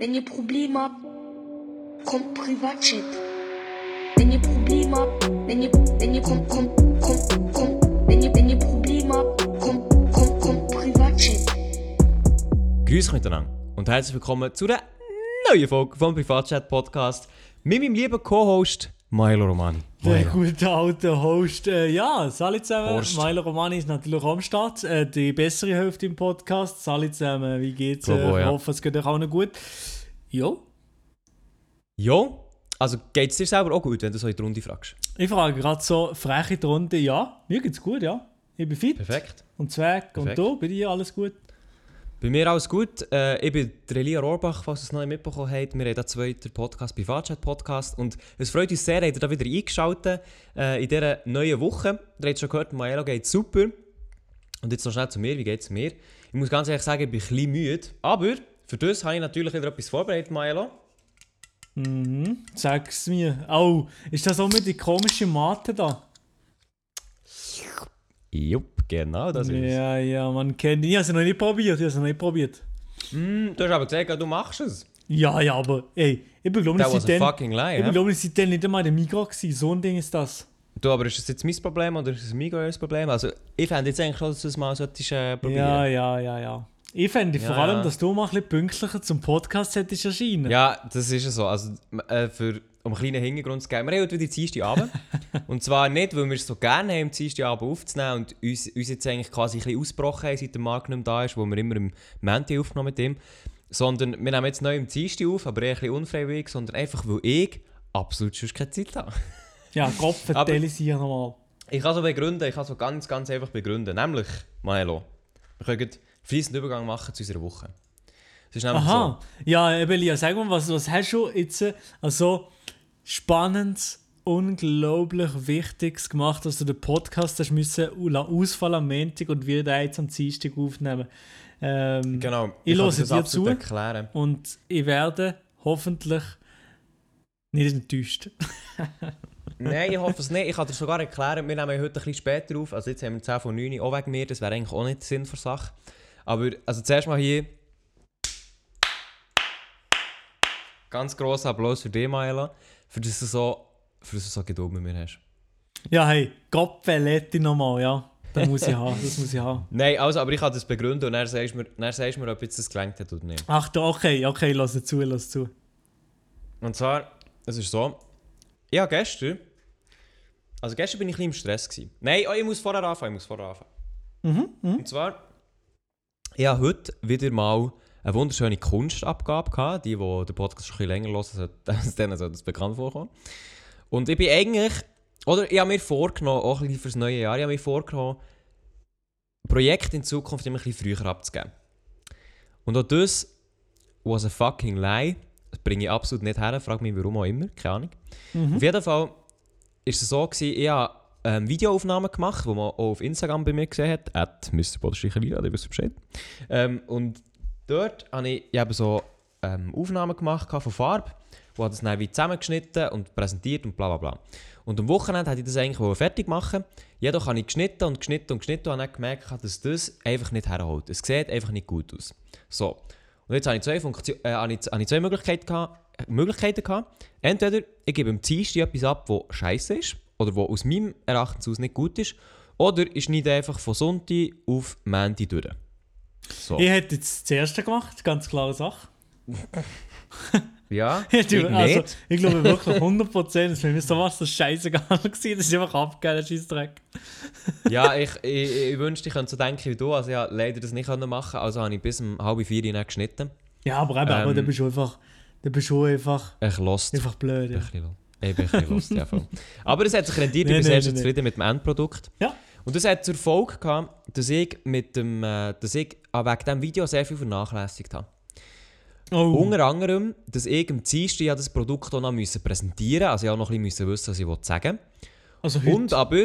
Wenn ihr Probleme habt, kommt Privatchat. Wenn ihr Probleme habt, wenn ihr, wenn ihr, kommt, kommt, kommt, kommt, wenn ihr, wenn ihr Probleme habt, kommt, kommt, kommt Privatchat. Grüß euch miteinander und herzlich willkommen zu der neuen Folge vom Privatchat Podcast mit meinem lieben Co-Host Milo Romani. Der gute alte Host. Äh, ja, salut zusammen. Horst. Milo Romani ist natürlich am Start. Äh, die bessere Hälfte im Podcast. Salut zusammen. Wie geht's? Äh, ich ja. hoffe, es geht euch auch noch gut. Jo. Jo, also geht es dir selber auch gut, wenn du so in die Runde fragst? Ich frage gerade so frech in die Runde. Ja, mir geht's gut, ja. Ich bin fit Perfekt. und zweck. Und du, bei dir alles gut? Bei mir alles gut. Äh, ich bin der Elia Rohrbach, falls ihr es noch nicht mitbekommen habt. Wir haben den zweiten Podcast, Privatchat Podcast. Und es freut uns sehr, dass ihr da wieder eingeschaltet äh, in dieser neuen Woche. Ihr habt schon gehört, Maelo geht super. Und jetzt noch schnell zu mir. Wie geht es mir? Ich muss ganz ehrlich sagen, ich bin ein bisschen müde. Aber für das habe ich natürlich wieder etwas vorbereitet, Maelo. Mhm. Sag's mir. Oh, ist das auch mit die komische Mate da? Jupp, genau das ist es. Ja, ja, man kennt ihn. Ich habe sie noch nicht probiert. Ich habe noch nicht probiert. Mm, du hast aber gesagt, du machst es. Ja, ja, aber ey, ich bin glaube That ich was a fucking lie, Ich bin ja? glaube ich seitdem nicht einmal in der Migros gewesen. So ein Ding ist das. Du, aber ist das jetzt mein Problem oder ist es mein größtes Problem? Also, ich fände jetzt eigentlich schon, dass du es mal solltest, äh, probieren. Ja, ja, ja, ja. Ich fände vor Ja, allem, ja. dass du mal ein bisschen pünktlicher zum Podcast hättest erscheinen. Ja, das ist ja so. Also, äh, für, um einen kleinen Hintergrund zu geben. Wir haben heute wieder Abend. und zwar nicht, weil wir es so gerne haben, Dienstag Abend aufzunehmen und uns, uns jetzt eigentlich quasi ein bisschen ausgebrochen haben, seit der Marc nicht da ist, wo wir immer im Menti aufgenommen mit ihm. Sondern wir nehmen jetzt neu im Dienstag auf, aber eher ein bisschen unfreiwillig, sondern einfach, weil ich absolut sonst keine Zeit habe. Ja, es hier nochmal. Ich kann so begründen, ich kann so ganz, ganz einfach begründen. Nämlich, Maelo, wir können fließenden Übergang machen zu unserer Woche. Aha. Ja, Ebelia, sag mal, was, was hast du jetzt äh, also spannendes, unglaublich Wichtiges gemacht, dass du den Podcast hast müssen la- ausfallen am Montag und wir den jetzt am Dienstag aufnehmen. Ähm. Genau. Ich kann höre dir absolut zu. erklären. Und ich werde hoffentlich nicht enttäuscht. Nein, ich hoffe es nicht. Ich kann dir sogar erklären, wir nehmen heute ein bisschen später auf. Also jetzt haben wir 10 von 9 auch wegen mir. Das wäre eigentlich auch nicht Sinn der Sache. Aber also zuerst mal hier. Ganz grosser Applaus für dich, Maela. Für das du so, für das du so Geduld mit mir hast. Ja, hey, Gott Belletti nochmal, ja. Das muss ich haben, das muss ich haben. Nein, also, aber ich kann das begründen und dann sagst du mir, dann sagst du mir ob jetzt das gelangt hat oder nicht. Ach, okay, okay, lass zu, lass zu. Und zwar, es ist so, habe gestern, also gestern bin ich ein bisschen im Stress gewesen. Nein, oh, ich muss vorher anfangen, ich muss vorher anfangen. Mhm, Und zwar, ich habe heute wieder mal eine wunderschöne Kunstabgabe gehabt. Die, die den Podcast schon ein bisschen länger hören, sollten- sollte das bekannt vorkommen. Und ich bin eigentlich, oder ich habe mir vorgenommen, auch ein bisschen fürs neue Jahr, ich habe mir vorgenommen, Projekte in Zukunft immer ein bisschen früher abzugeben. Und auch das was a fucking lie. Das bringe ich absolut nicht her, frag mich warum auch immer, keine Ahnung. Mhm. Auf jeden Fall ist es so, gewesen, ich habe ähm, Videoaufnahmen gemacht, die man auch auf Instagram bei mir gesehen hat. At Mr. Bodenstricher ihr wisst Bescheid. Ähm, und dort habe ich, habe so ähm, Aufnahmen gemacht von Farbe, wo habe das dann wie zusammengeschnitten und präsentiert und bla bla bla. Und am Wochenende wollte ich das eigentlich fertig machen. Jedoch habe ich geschnitten und geschnitten und geschnitten und habe gemerkt, dass das einfach nicht herholt. Es sieht einfach nicht gut aus. So. Und jetzt habe ich zwei, Funktion äh, habe ich, habe ich zwei Möglichkeiten, gehabt, äh, Möglichkeiten gehabt. Entweder ich gebe dem Dienstag etwas ab, das scheiße ist oder was aus meinem Erachtens aus nicht gut ist. Oder ich schneide einfach von Sonntag auf Montag durch. So. Ich hätte jetzt das erste gemacht, ganz klare Sache. Ja, Ich, ich also, nicht. ich glaube wirklich 100%, dass für mich sowas das scheißegal war. Das ist einfach abgegeben, der Scheissdreck. ja, ich, ich, ich wünschte, ich könnte so denken wie du. Also habe leider das nicht machen Also habe ich bis um halb vier dann geschnitten. Ja, aber eben, aber Ähm. dann bist du einfach, dann bist du einfach, Ich lost. einfach blöd. Ja. Ich bin ein bisschen lost, ja voll. Aber es hat sich rendiert, ich bin sehr zufrieden mit dem Endprodukt. Ja. Und das hat zur Folge gehabt, dass ich, mit dem, äh, dass ich wegen diesem Video sehr viel vernachlässigt habe. Oh, Unter anderem, dass ich am Dienstag ja das Produkt auch noch müssen präsentieren musste. Also ich auch noch ein bisschen wissen, was ich sagen will. also heute. Und aber,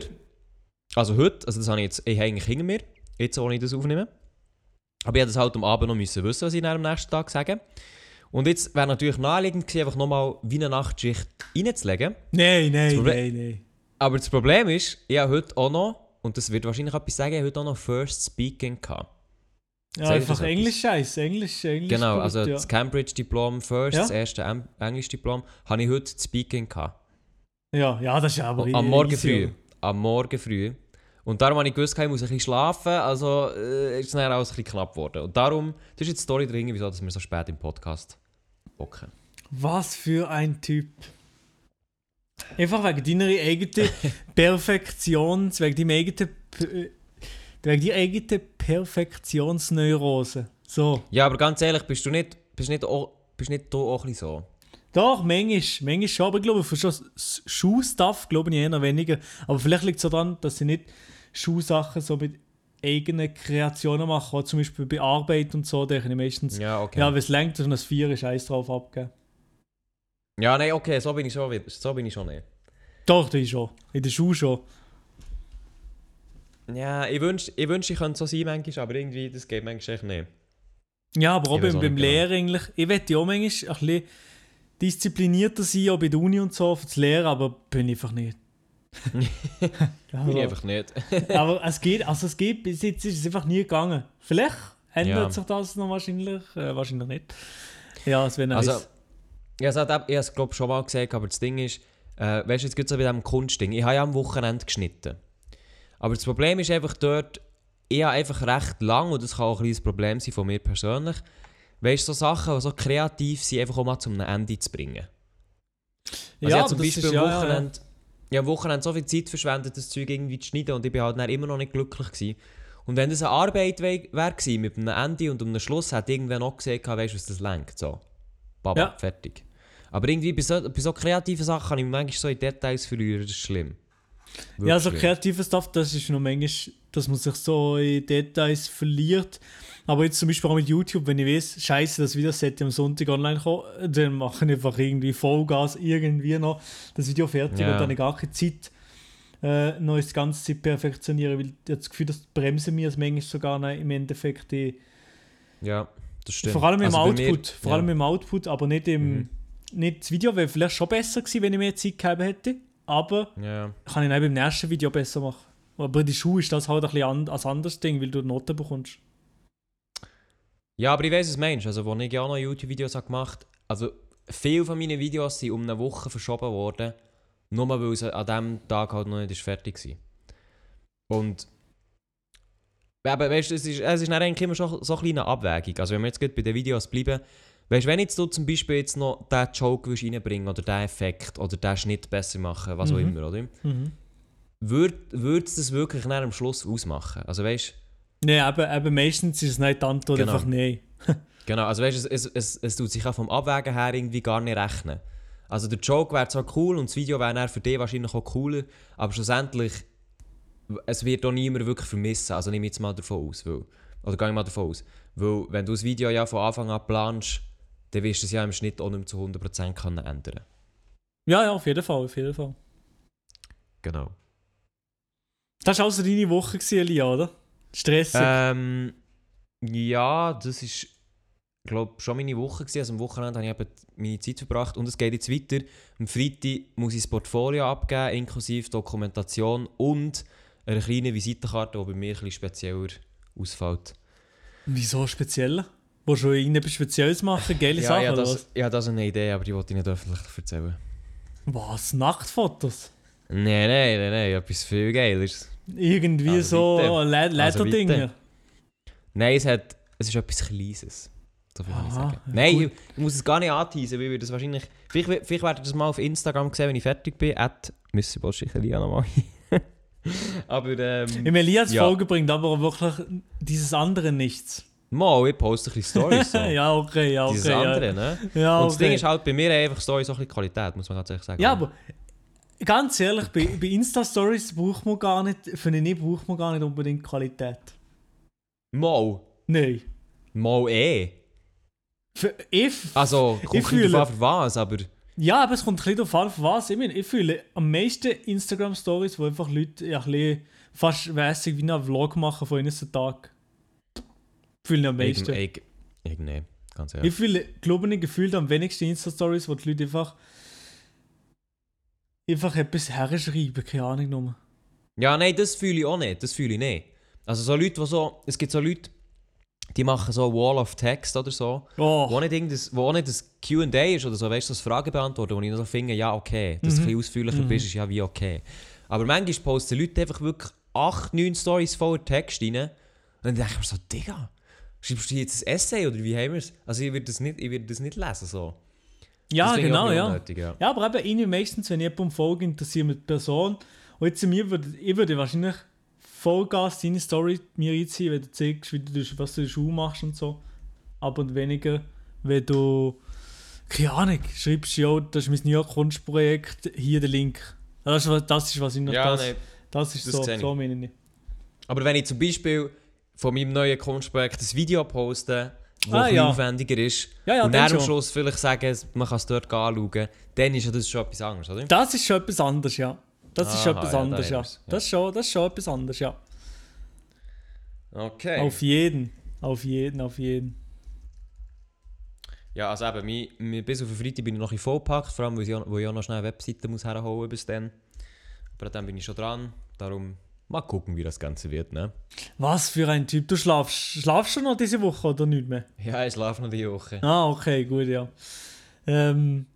also heute, also das habe ich jetzt ich habe eigentlich hinter mir, jetzt ohne das aufnehmen. Aber ich hätte das halt am Abend noch müssen wissen, was ich dann am nächsten Tag sage. Und jetzt wäre natürlich naheliegend gewesen, einfach nochmal wie eine Nachtschicht reinzulegen. Nein, nein, nein, nein. Aber das Problem ist, ich habe heute auch noch, und das wird wahrscheinlich etwas sagen, ich habe heute auch noch First Speaking gehabt. Ja, Sagt einfach? Englisch scheiße, Englisch, Englisch. Genau, gut, also ja. das Cambridge-Diplom first, Ja. das erste Englisch-Diplom, habe ich heute Speaking gehabt. ja, ja, das ist ja aber Am Morgen früh. Am Morgen früh. Und darum habe ich gewusst, ich muss ein bisschen schlafen, also äh, ist es dann alles ein bisschen knapp geworden. Und darum, das ist jetzt die Story drin, wieso dass wir so spät im Podcast bocken. Was für ein Typ. Einfach wegen deiner eigenen Perfektion, wegen deiner eigenen, wegen deiner eigenen Perfektionsneurose. So. Ja, aber ganz ehrlich, bist du nicht, bist nicht, auch, bist nicht da auch ein bisschen so? Doch, manchmal, manchmal schon, aber ich glaube, für schon Schuhstuff glaube ich eher weniger. Aber vielleicht liegt es daran, dass sie nicht Schuhsachen so mit eigenen Kreationen machen, auch zum Beispiel bei Arbeit und so, denke ich meistens, Ja, okay. ja, wenn es längt, man das Vier ist, eins drauf abgeben. Nein, okay, so bin ich schon, wieder- so bin ich schon nicht. Doch, das ist schon. In der Schuhe schon. Ja, ich wünschte, ich, wünsch, ich könnte so sein manchmal, aber irgendwie, das geht manchmal echt nicht. Ja, aber auch Ich weiß beim, auch beim nicht genau. Lehren eigentlich. Ich wette ja auch manchmal ein bisschen disziplinierter sein, auch bei der Uni und so, für das Lehren, aber bin ich einfach nicht. Bin ich aber, einfach nicht. aber es geht, also es geht, bis jetzt ist es einfach nie gegangen. Vielleicht ändert Ja. sich das noch wahrscheinlich, äh, wahrscheinlich nicht. Ja, es wäre nice. Also, ja, ich habe es glaube schon mal gesagt, aber das Ding ist, äh, weißt du, jetzt gibt es so bei diesem Kunstding. Ich habe ja am Wochenende geschnitten. Aber das Problem ist einfach dort, ich habe einfach recht lang, und das kann auch ein kleines Problem sein von mir persönlich, weißt du, so Sachen, die so kreativ sind, einfach auch mal zum Ende zu bringen. Also ich ja, habe zum Beispiel ist- am ja, ja, ja. Wochenende, am Wochenende so viel Zeit verschwendet, das Zeug irgendwie zu schneiden und ich bin halt dann immer noch nicht glücklich gewesen. Und wenn das eine Arbeit wäre gewesen, mit einem Ende und einem Schluss, hätte irgendwer noch gesagt, weißt du, was das lenkt. So. Baba, Ja. fertig. Aber irgendwie bei so, bei so kreativen Sachen kann ich mich manchmal so in Details verlieren, das ist schlimm. Wirklich Ja, so schlimm. kreativer Stuff, das ist noch manchmal, dass man sich so in Details verliert. Aber jetzt zum Beispiel auch mit YouTube, wenn ich weiß, scheiße, das Video sollte am Sonntag online kommen, dann mache ich einfach irgendwie Vollgas irgendwie noch das Video fertig Ja. und dann habe ich gar keine Zeit, äh, noch das ganze Zeit perfektionieren, weil ich das Gefühl, das bremsen mir es manchmal sogar noch im Endeffekt. Die, Ja, das stimmt. vor allem im Also bei mir- Output, vor ja. allem im Output, aber nicht im Mhm. nicht das Video wäre vielleicht schon besser gewesen, wenn ich mehr Zeit gehabt hätte, aber Ja. kann ich dann beim nächsten Video besser machen. Aber bei der Schule ist das halt ein bisschen an, als anderes Ding, weil du Noten bekommst. ja, aber ich weiß, was du meinst. Also, als ich ja auch noch YouTube-Videos gemacht habe, also viele von meinen Videos sind um eine Woche verschoben worden, nur weil sie an diesem Tag halt noch nicht fertig war. Und aber weißt du, es ist, es ist dann eigentlich immer schon so eine kleine Abwägung. Also wenn wir jetzt bei den Videos bleiben, weißt du, wenn jetzt du zum Beispiel jetzt noch diesen Joke reinbringen oder diesen Effekt oder diesen Schnitt besser machen, was auch Mhm. immer, oder? Mhm. Würde es das wirklich am Schluss ausmachen? Also weißt Nein, eben, eben meistens ist es nicht die Antwort Genau. einfach nein. Genau, also weißt, es, es, es, es tut sich auch vom Abwägen her irgendwie gar nicht rechnen. Also der Joke wäre zwar cool und das Video wäre für dich wahrscheinlich auch cooler, aber schlussendlich, es wird auch niemand wirklich vermissen, also nehme ich jetzt mal davon aus, weil, oder gehe ich mal davon aus, weil wenn du das Video ja von Anfang an planst, dann wirst du es ja im Schnitt auch nicht mehr zu 100% können ändern. Ja, ja, auf jeden Fall, auf jeden Fall. Genau. Das war also deine Woche, Elia, oder? Stressig. Ähm, ja, das ist, glaube schon meine Woche gewesen. Also am Wochenende habe ich eben meine Zeit verbracht und es geht jetzt weiter. Am Freitag muss ich das Portfolio abgeben, inklusive Dokumentation und eine kleine Visitenkarte, die bei mir bisschen spezieller ausfällt. Wieso speziell? Willst du irgendetwas Spezielles machen? Geile ja, Sachen, ja, das, was? ja, das ist eine Idee, aber die wollte ich nicht öffentlich erzählen. Was? Nachtfotos? Nein, nein, nein, nein, etwas viel Geileres. Irgendwie Also so bitte. Le Also. Nein, es, hat, es ist etwas Kleines. So viel kann ich sagen. Nein, ich, ich muss es gar nicht anteasen, weil wir das wahrscheinlich... Vielleicht, vielleicht werdet ihr das mal auf Instagram sehen, wenn ich fertig bin. At Elia nochmal. aber ähm... Im Elias Ja. Folge bringt aber wirklich dieses andere nichts. Mal, ich poste ein bisschen Storys so. ja, okay, ja, okay. Dieses ja. andere, ne? Ja, Und das Ding ist halt, bei mir einfach Storys auch ein bisschen Qualität, muss man ehrlich sagen. Ja, aber ganz ehrlich, bei, bei Insta-Stories braucht man gar nicht, finde ich, braucht man gar nicht unbedingt Qualität. Mal. Nein. Mal eh. Für, ich, Also, kommt Ich fühle- für was, aber... ja, aber es kommt ein bisschen darauf an, was. Ich, meine, ich fühle am meisten Instagram-Stories, wo einfach Leute ja, ein bisschen fast weissig wie einen Vlog machen von ihnen Tag. Fühle ich am meisten. Ich, ich, ich, nee, ganz Ich ehrlich. fühle, glaube ich, gefühlt am wenigsten Insta-Stories, wo die Leute einfach einfach etwas herschreiben, keine Ahnung nur. Ja, nein, das fühle ich auch nicht. Das fühle ich nicht. Also so Leute, die so... Es gibt so Leute, die machen so Wall of Text oder so, Oh, wo nicht, irgendes, wo nicht das Q&A ist oder so, weißt du, das Fragen beantworten, wo ich so finde, ja okay, dass du ein bisschen ausführlicher Mhm. bist, ist ja wie okay. Aber manchmal posten Leute einfach wirklich 8, 9 Stories voller Text rein und dann denke ich mir so, Digga, schreibst du jetzt ein Essay oder wie haben wir es? Also ich würde das nicht, ich würde das nicht lesen so. ja, ich genau, ja. unnötig, ja. Ja, aber eben irgendwie meistens, wenn jemand um Folge interessiert mit Person, und jetzt mir würde, ich würde wahrscheinlich Vollgas deine Story mir einziehen, wenn du zeigst, wie du, was du in der Schule machst und so. Aber weniger, wenn du, keine Ahnung, schreibst, ja, das ist mein York Kunstprojekt, hier der Link. Das ist, was- das ist wahrscheinlich Ja, das. nein. Das ist das so, ich. so meine ich. Aber wenn ich zum Beispiel von meinem neuen Kunstprojekt ein Video poste, das Ah, ja. aufwendiger ist, Ja, ja, und dann am. Schluss vielleicht sagen, man kann es dort anschauen, dann ist ja das schon etwas anderes, oder? Das ist schon etwas anderes, ja. Das ist schon Aha, etwas ja, da anderes, haben ja. Das, ist schon, das ist schon etwas anderes, ja. Okay. Auf jeden. Auf jeden, auf jeden. Ja, also eben, mi, mi, bis auf den Freitag bin ich noch ein vollgepackt, vor allem, weil ich, weil ich auch noch schnell eine Webseite muss herholen bis dann. Aber dann bin ich schon dran, darum mal gucken, wie das Ganze wird, ne? Was für ein Typ. Du schlafst, schlafst du noch diese Woche oder nicht mehr? Ja, ich schlafe noch die Woche. Ah, okay, gut, ja. Ähm,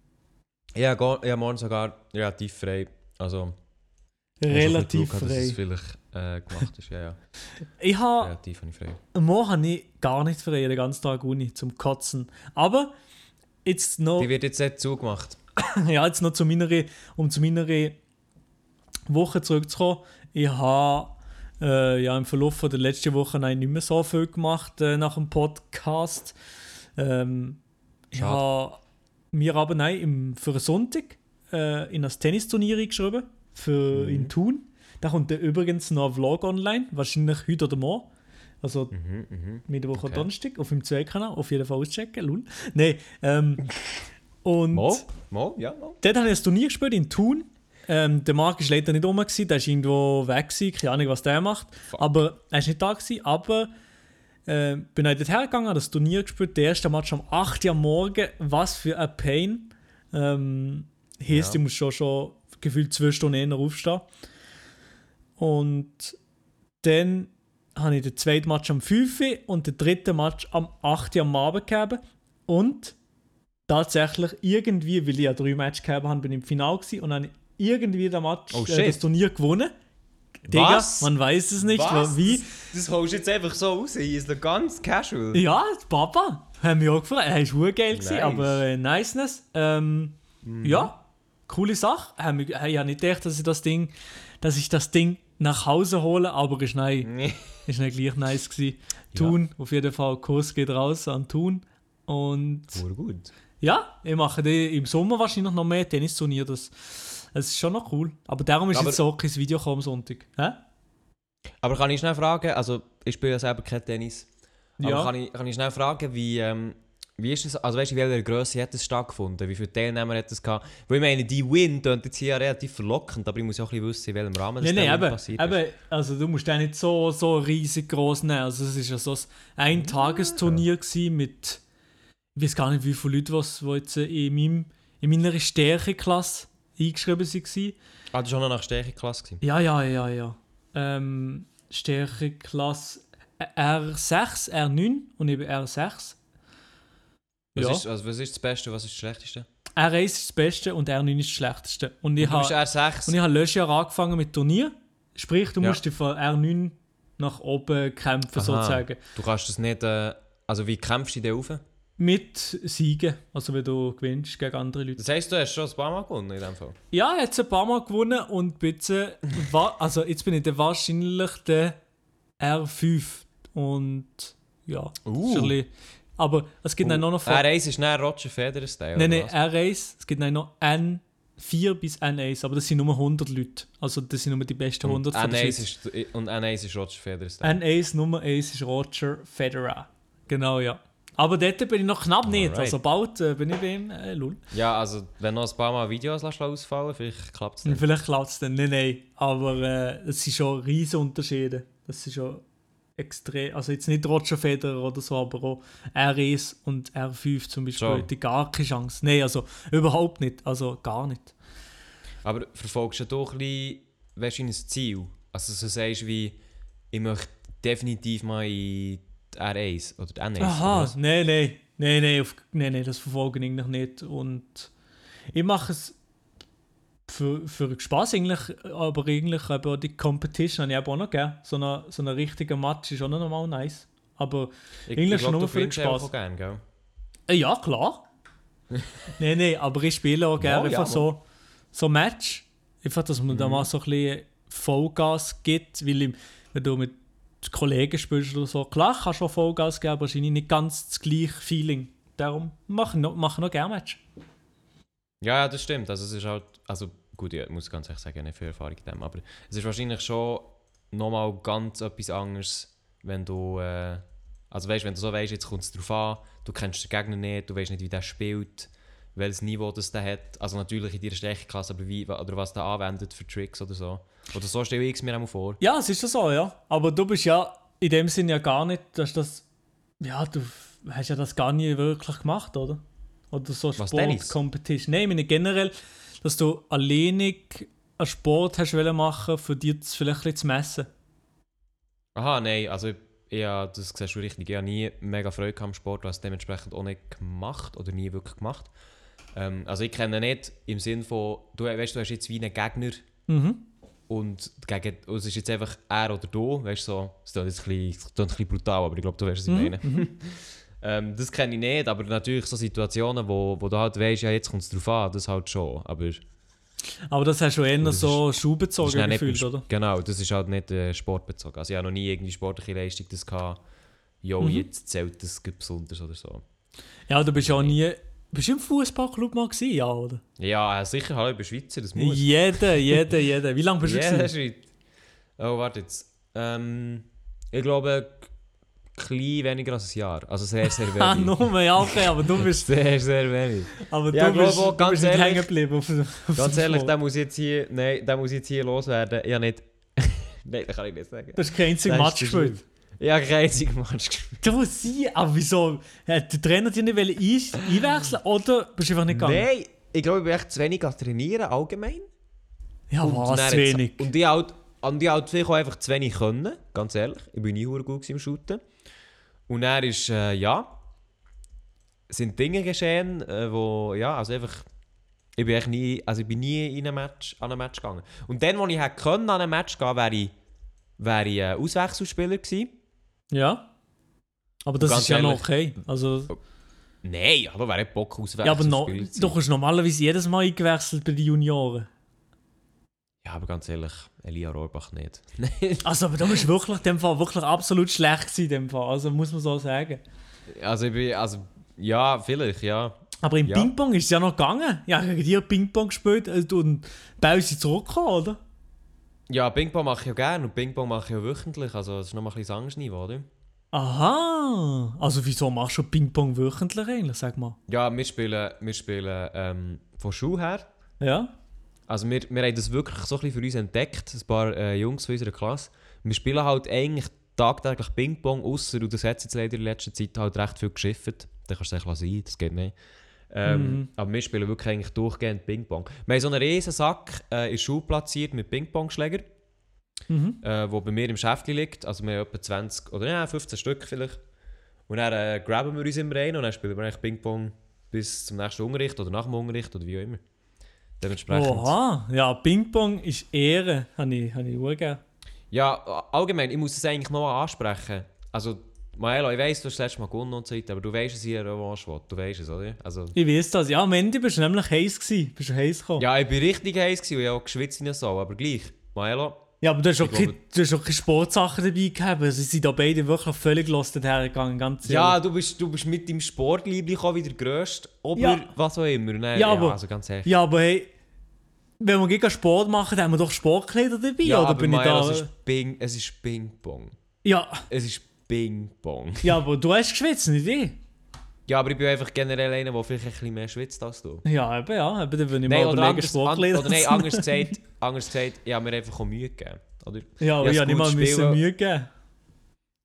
Ja, ja morgen sogar relativ frei, also... ich habe schon ein relativ Glück, Dass es frei. vielleicht äh, gemacht ist, ja, ja. Ich habe, Relativ habe ich frei. morgen habe ich gar nicht frei, den ganzen Tag Uni, zum Kotzen. Aber, jetzt noch, Die wird jetzt nicht zugemacht. ja, jetzt noch zu meiner, um zu meiner Woche zurückzukommen. Ich habe äh, ja, im Verlauf von der letzten Woche nein, nicht mehr so viel gemacht äh, nach dem Podcast. Ähm, ich habe mir aber nein, im, für einen Sonntag äh, in ein Tennisturnier geschrieben, für Mhm. in Thun. Da kommt dann übrigens noch ein Vlog online, wahrscheinlich heute oder morgen. Also Mhm, mhm. Mittwoch Okay. und Donnerstag auf dem Zweitkanal, auf jeden Fall auschecken, lul. Nein, ähm, und Mo? Mo? Ja, Mo? dort habe ich ein Turnier gespielt in Thun. Ähm, der Marc war leider nicht rum, gewesen, der war irgendwo weg, gewesen, keine Ahnung, was der macht. Fuck. Aber er war nicht da, gewesen, aber äh, bin ich dort hergegangen, habe das Turnier gespielt, der erste Match um 8 Uhr am Morgen, was für ein Pain. Ähm, heisst, Ja. ich muss schon, schon gefühlt zwei Stunden eher aufstehen. Und dann habe ich den zweiten Match am 5 Uhr und den dritten Match am 8 Uhr am Abend gegeben. Und tatsächlich irgendwie, weil ich ja drei Matches gegeben habe, bin ich im Finale gewesen und habe irgendwie den Match, Oh, äh, das Turnier gewonnen. Digga, Was? man weiß es nicht, Was? wie. Das, das holst du jetzt einfach so raus, hier ist noch ganz casual. Ja, Papa, haben wir auch gefreut. Er war geil, gewesen, Nice. aber äh, Niceness. Ähm, Ja, coole Sache. Ich habe nicht gedacht, dass ich das Ding, dass ich das Ding nach Hause hole, aber ist nein, Nee. ist nicht gleich nice gewesen. Thun, auf jeden Fall, Kurs geht raus an Thun. Und Voll gut. ja, ich mache im Sommer wahrscheinlich noch mehr Tennisturnier. Das, das ist schon noch cool. Aber darum ist Aber- jetzt so kein Video am Sonntag. Hä? Aber kann ich schnell fragen, also ich spiele ja selber kein Tennis, aber Ja. kann, ich, kann ich schnell fragen, wie, ähm, wie ist das, also weißt du, in welcher Größe hat das stattgefunden? Wie viele Teilnehmer hat das gehabt? Weil ich meine, die Win klingt jetzt hier relativ verlockend, aber ich muss ja auch ein bisschen wissen, in welchem Rahmen das Nein, nein, dann eben, passiert ist. eben, also du musst den nicht so, so riesig groß nehmen. Also es ist ja so ein Tagesturnier gewesen mit, ich weiß gar nicht, wie viele Leute, was, die jetzt in, meinem, in meiner Stärkeklasse eingeschrieben waren. Ah, war auch noch nach Stärkeklasse. Ja, ja, ja, ja. Ähm, Stärkeklasse R6, R9 und eben R6. Was, Ja. ist, also, was ist das Beste, was ist das Schlechteste? R1 ist das Beste und R9 ist das Schlechteste. Und ich Du bist habe R6. und ich habe letztes Jahr angefangen mit Turnier. Sprich, du Ja. musst dich von R9 nach oben kämpfen, Aha. sozusagen. Du kannst das nicht, äh, also wie kämpfst du dich rauf? Mit Siegen, also wenn du gewinnst gegen andere Leute. Das heisst, du hast schon ein paar Mal gewonnen in dem Fall. Ja, jetzt ein paar Mal gewonnen und bitte, also jetzt bin ich der wahrscheinlich der R5 und ja, Uh. Aber es gibt dann noch noch von, R1 ist näher Roger Federer-Style. nein, oder nein, was? R1, es gibt dann noch N4 bis N1, aber das sind nur 100 Leute, also das sind nur die besten 100 Und von der N1 Schweiz. ist, und N1 ist Roger Federer-Style. N1 Nummer 1 ist Roger Federer, genau ja. Aber dort bin ich noch knapp nicht, Alright. also bald äh, bin ich bei ihm, äh, lul. Ja, also wenn noch ein paar Mal Videos lässt ausfallen, vielleicht klappt es nicht. Vielleicht klappt es dann, nein, nein. Aber äh, es sind schon riesige Unterschiede. Das ist schon extrem. Also jetzt nicht Roger Federer oder so, aber auch R1 und R5 zum Beispiel hätte ich gar keine Chance. Nein, also überhaupt nicht. Also gar nicht. Aber verfolgst du doch ein bisschen, weißt du, ein Ziel? Also so sagst du wie, ich möchte definitiv mal in die die R1 oder die N1. oder Aha, nein, nein. Nein, nein, nein, nein, das verfolge ich eigentlich nicht. Und ich mache es für, für Spaß eigentlich, aber eigentlich eben die Competition habe ich eben auch noch gerne. So ein so eine richtiger Match ist auch noch mal nice. Aber Ich, Englisch ich nur für den Spaß. auch gern, gell? äh, ja, klar. nein, nein, aber ich spiele auch gerne Ja, ja, einfach so, so Match. Einfach, dass man Mhm. da mal so ein bisschen Vollgas gibt, weil ich, wenn du mit Kollegen spielst oder so, klar kannst du auch Vollgas geben, aber wahrscheinlich nicht ganz das gleiche Feeling. Darum mache ich noch, mache ich noch gerne Match. Ja, ja, das stimmt. Also es ist halt, also gut, ich muss ganz ehrlich sagen, nicht viel Erfahrung in dem, aber es ist wahrscheinlich schon nochmal ganz etwas anderes, wenn du, äh, also weißt, wenn du so weißt, jetzt kommt es darauf an, du kennst den Gegner nicht, du weißt nicht, wie der spielt, welches Niveau das der hat, also natürlich in deiner Stärkeklasse, aber wie, oder was der anwendet für Tricks oder so. Oder so stelle ich es mir einmal vor. Ja, es ist ja so, ja. Aber du bist ja in dem Sinn ja gar nicht, dass das, ja, du hast ja das gar nie wirklich gemacht, oder? Oder so? Sport-Competition. Nein, ich meine generell, dass du alleinig einen Sport hast machen, für dich vielleicht ein zu messen. Aha, nein, also ja, das siehst du richtig. Ich habe nie mega Freude am Sport, was dementsprechend auch nicht gemacht oder nie wirklich gemacht. Ähm, also ich kenne nicht im Sinn von, du weißt, du hast jetzt wie einen Gegner Mhm. und gegen, es ist jetzt einfach er oder du, weißt du, so, es klingt jetzt ein bisschen, klingt ein bisschen brutal, aber ich glaube, du weißt, was ich Mhm. ähm, das kenne ich nicht, aber natürlich so Situationen, wo, wo du halt weißt, ja, jetzt kommt es drauf an, das halt schon, aber Aber das hast du eher Das so ist schuhbezogen gefühlt, oder? Genau, das ist halt nicht äh, sportbezogen. Also ich habe noch nie irgendwie sportliche Leistung das gehabt, jo, Mhm. jetzt zählt das besonders oder so. Ja, du bist ja auch nie. Bist du im Fußballclub mal gewesen, ja, oder? Ja, äh, sicher, hallo, ich bin Schweizer, das muss. Jeder, jeder, jeder. Wie lange bist du Ja, gewesen? ist Oh, warte jetzt. Ähm, ich glaube, klein weniger als ein Jahr. Also sehr, sehr Ah, wenig. nur, ja, okay, aber du bist, Sehr, sehr wenig. aber Ja, du glaub bist, du ganz bist nicht ehrlich- hängen geblieben. Auf, auf Ganz ehrlich, der muss jetzt hier, nein, der muss jetzt hier loswerden. Ich habe nicht... nein, das kann ich nicht sagen. Du hast kein einziges Match gespielt. Habe kein einziges Match gespielt. Du sie, aber wieso? Hat der Trainer dich nicht ein einwechseln oder bist du einfach nicht gegangen? Nein, ich glaube, ich bin echt zu wenig an Trainieren, allgemein. Ja, Und was, zu wenig. Und die halt, und die halt vielleicht auch einfach zu wenig können, ganz ehrlich. Ich bin nie gut im Shooten. Und er ist, äh, ja, sind Dinge geschehen, äh, wo, ja, also einfach, ich bin echt nie, also ich bin nie in ein Match, an ein Match gegangen. Und dann, wo ich hätte können an ein Match gehen, wäre ich, wäre ich äh, Auswechselspieler gewesen. Ja. Aber das ist ja noch okay. Also, Nein, wer hat Bock Auswechselspieler ja, aber no, du hast normalerweise jedes Mal eingewechselt bei den Junioren. Ja, aber ganz ehrlich, Elia Rohrbach nicht. Also, aber du bist wirklich in dem Fall wirklich absolut schlecht gewesen, in dem Fall. Also, muss man so sagen. also ich bin, also, ja, vielleicht, ja. Aber im Ja. Ping-Pong ist es ja noch gegangen. Ja, gegen dir Ping-Pong gespielt äh, und bei uns zurückgekommen, oder? Ja, Ping-Pong mache ich ja gerne und Ping-Pong mache ich ja wöchentlich, also das ist nochmal ein bisschen anderes Niveau, oder? Aha. Also, wieso machst du Ping-Pong wöchentlich eigentlich, sag mal? Ja, wir spielen, wir spielen ähm, von Schule her. Ja? Also wir, wir haben das wirklich so ein bisschen für uns entdeckt, ein paar äh, Jungs von unserer Klasse. Wir spielen halt eigentlich tagtäglich Ping-Pong, außer und das hat jetzt leider in letzter Zeit halt recht viel geschifft. Dann kannst du es eigentlich sein, das geht nicht. Ähm, Mhm. Aber wir spielen wirklich eigentlich durchgehend Ping-Pong. Wir haben so einen riesen Sack äh, in der Schule platziert mit Ping-Pong-Schlägern. Mhm. äh, wo bei mir im Schäftchen liegt. Also wir haben etwa 20 oder ja, 15 Stück vielleicht. Und dann äh, graben wir uns immer rein und dann spielen wir eigentlich Ping-Pong bis zum nächsten Unterricht oder nach dem Unterricht oder wie auch immer. Dementsprechend. Oha. Ja, Ping-Pong ist Ehre. Habe ich, habe ich gerne. Ja, allgemein, ich muss es eigentlich noch ansprechen. Also, Maelo, ich weiss, du hast das letzte Mal gewonnen und so weiter, aber du weißt, ich eine Revanche will. Du weißt es, oder? Also, Ich weiß das. Ja, am Ende bist du nämlich heiß gewesen. Bist du heiß gekommen. ja, ich bin richtig heiß gewesen und ich habe auch geschwitzt in der Sau, aber gleich. Maelo, Ja, aber du hast, auch Ich keine, glaube- du hast auch keine Sportsachen dabei gehabt. Also, sie sind da beide wirklich völlig lost hergegangen. Ganz Ja, ehrlich. du bist, du bist mit deinem Sportliebling gekommen, wie der Grösste, aber Ja. was auch immer. Und dann, Ja, aber- also ganz ehrlich. Ja, aber hey, wenn wir gegen Sport machen, dann haben wir doch Sportkleider dabei, Ja, oder aber bin ich Maelo, da? es ist Ping, es ist Ping-Pong. Ja, Es ist Ping-Pong. ja, aber du hast geschwitzt, nicht ich. Ja, aber ich bin einfach generell einer, der vielleicht ein bisschen mehr schwitzt als du. Ja, eben, ja, eben, dann würde ich Nein, mal überlegen, anders, an, oder nein, anders gesagt, anders gesagt, ich habe mir einfach auch Mühe gegeben. Oder? Ja, aber Ja, ich es habe nicht mal müssen. Mühe geben.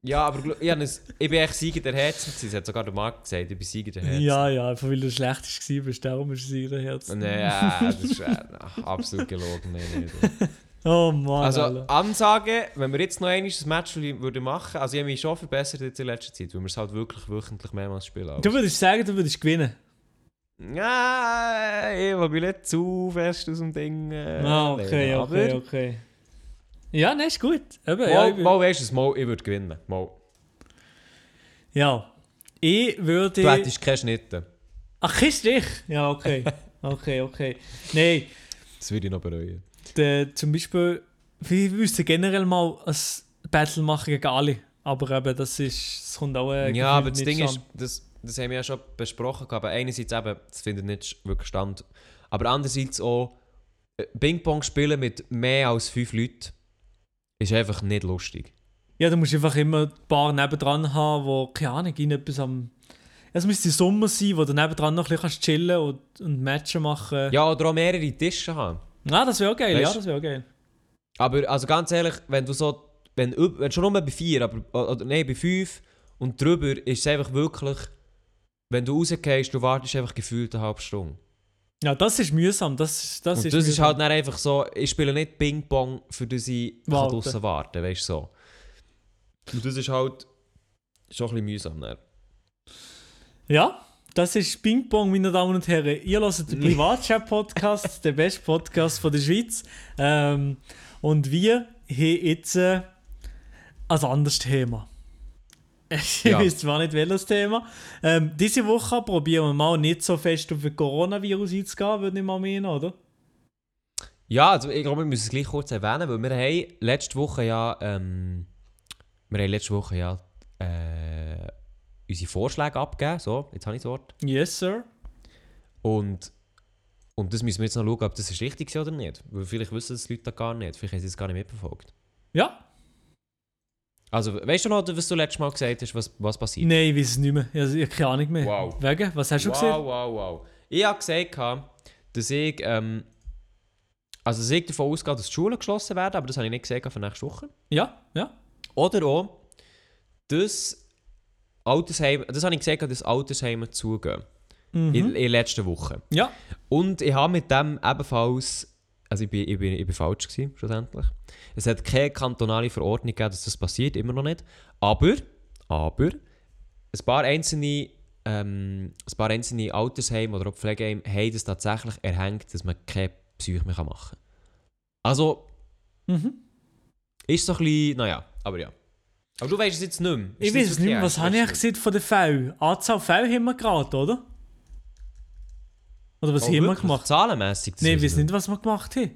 Ja, aber ich, ein, ich bin echt Sieger der Herzen. Das hat sogar der Marc gesagt, ich bin Sieger der Herzen. Ja, ja, einfach weil du schlecht warst, darum ist es ihr Herz. Und, äh, ja, das ist äh, absolut gelogen. Nein, nein, nein. Oh Mann. Also Alter. Ansage, wenn wir jetzt noch einmal ein Match würden machen, also ich habe mich schon verbessert jetzt in letzter Zeit, weil wir es halt wirklich wöchentlich mehrmals spielen. Du würdest sagen, du würdest gewinnen. Ja, ich will mich nicht zu fest aus dem Ding. Äh, ah, okay, lehnen, okay, aber okay. Ja, nein, ist gut. Eben, ja, Mal, ich, wür- mal weißt du es, mal, ich würde gewinnen. Mal. ja. Ich würde. Du hättest keine Schnitte. Ach, ist dich? Ja, okay. Okay, okay. Nein, Das würde ich noch bereuen. Der, zum Beispiel, wir müssten generell mal ein Battle machen gegen alle. Aber eben, das ist. Das kommt auch. äh, ja, aber das Ding ist, das, das haben wir ja schon besprochen, aber einerseits eben, das findet nicht wirklich stand. Aber andererseits auch, äh, Ping-Pong spielen mit mehr als fünf Leuten ist einfach nicht lustig. Ja, du musst einfach immer ein paar nebendran haben, wo, keine Ahnung, ihnen etwas am. Es müsste Sommer sein, wo du nebendran noch ein bisschen chillen und, und Matchen machen. Ja, oder auch mehrere Tische haben. Ah, das wäre auch geil, Weißt ja, das wäre auch geil. Aber also ganz ehrlich, wenn du so, wenn, wenn schon nur bei vier, aber, oder nein, bei fünf und drüber ist es einfach wirklich, wenn du rausgehst, du wartest einfach gefühlt eine halbe Stunde. Ja, das ist mühsam. Das, das und ist das ist mühsam. halt dann einfach so, ich spiele nicht Ping-Pong, für das ich draußen warten weißt du so. Und das ist halt schon ein bisschen mühsam. Dann. Ja, das ist Ping Pong, meine Damen und Herren. Ihr hört den Privatchat-Podcast, der beste Podcast von der Schweiz. Ähm, und wir haben jetzt äh, ein anderes Thema. Ich Ja. weiß zwar nicht welches Thema. Ähm, diese Woche probieren wir mal nicht so fest auf den Coronavirus einzugehen, würde ich mal meinen, oder? Ja, also ich glaube, wir müssen es gleich kurz erwähnen, weil wir haben letzte Woche ja, ähm, wir haben letzte Woche ja äh, unsere Vorschläge abgegeben, so, jetzt habe ich das Wort. Yes, sir. Und, und das müssen wir jetzt noch schauen, ob das ist richtig ist oder nicht. Weil vielleicht wissen das Leute gar nicht, vielleicht haben sie es gar nicht mitverfolgt. Ja, Also, weißt du noch, was du letztes Mal gesagt hast, was, was passiert? nein, ich weiß es nicht mehr. Also, ich habe keine Ahnung mehr. Wow. Wegen? Was hast du wow, gesehen? wow, wow. Ich habe gesagt, dass ich, ähm, also dass ich davon ausgehe, dass die Schulen geschlossen werden, aber das habe ich nicht gesagt für nächste Woche. Ja, ja. Oder auch, dass Altersheime, das habe ich gesagt, dass Altersheime zugehen. Mhm. In, in der letzten Woche. Ja, Und ich habe mit dem ebenfalls, also ich bin, ich bin, ich bin falsch gewesen, schlussendlich. Es hat keine kantonale Verordnung gegeben, dass das passiert, immer noch nicht. Aber, aber, ein paar einzelne, ähm, ein paar einzelne Altersheime oder auch Pflegeheime haben das tatsächlich erhängt, dass man keine Psyche mehr machen kann. Also, mhm. ist so ein bisschen, naja, aber ja. Aber du weißt es jetzt nicht mehr. Ist Ich weiß es nicht mehr. Was habe ich gesehen von den Fällen? Anzahl Fälle haben wir gerade, oder? Oder was Oh, haben wir gemacht? Zahlenmässig? Nein, ich weiß nicht, was wir gemacht haben.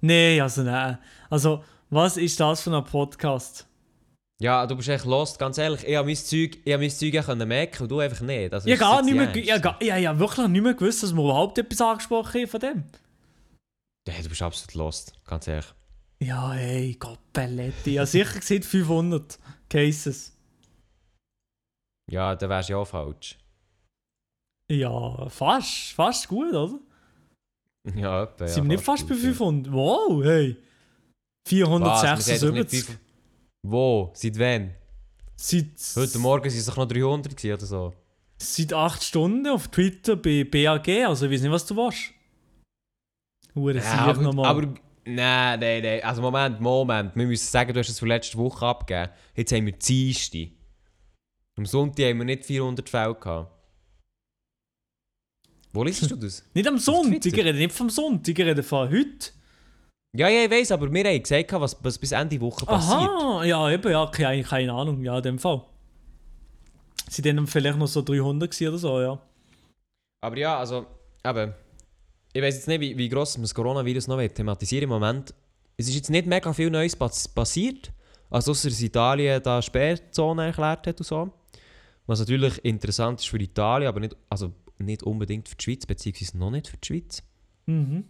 Nein, also nein. Also, was ist das für ein Podcast? Ja, du bist echt lost, ganz ehrlich. Ich habe mein Zeug, ich habe mein Zeug ja können merken und du einfach nicht. Also, Ich habe nicht mehr, ich habe ja wirklich nicht mehr gewusst, dass wir überhaupt etwas angesprochen haben von dem. Ja, du bist absolut lost, ganz ehrlich. Ja, hey, Gott, Belletti. Habe sicher gesehen 500 Cases. Ja, dann wärst du ja auch falsch. Ja, fast. Fast gut, oder? Ja, etwa, ja. Sind wir nicht fast bei gut, ja. 500? Wow, hey. Was? Wir sagen doch nicht 476. fünf- Wo? Seit wann? Seit, Heute Morgen waren es doch noch 300 gewesen oder so. seit 8 Stunden auf Twitter bei BAG. Also, ich weiß nicht, was du warst. Hure Ja, aber, nochmal. aber nein, nein, nein. Also Moment, Moment. Wir müssen sagen, du hast es für letzte Woche abgegeben. Jetzt haben wir die Dienste. Am Sonntag haben wir nicht 400 Fälle gehabt. Wo liest du das? Nicht am Sonntag, ich rede nicht vom Sonntag, ich rede von heute. Ja, ja, ich weiß, aber wir haben gesagt, was, was bis Ende Woche passiert. Aha, ja, eben, ja, keine, keine Ahnung, ja, in dem Fall. Sie dann vielleicht noch so 300 gewesen oder so, ja. Aber ja, also, eben, ich weiß jetzt nicht, wie, wie gross man das Coronavirus noch thematisieren im Moment. Es ist jetzt nicht mega viel Neues pass passiert. Also, ausser dass Italien da Sperrzone erklärt hat und so. Was natürlich interessant ist für Italien, aber nicht, also nicht unbedingt für die Schweiz, beziehungsweise noch nicht für die Schweiz. Mhm.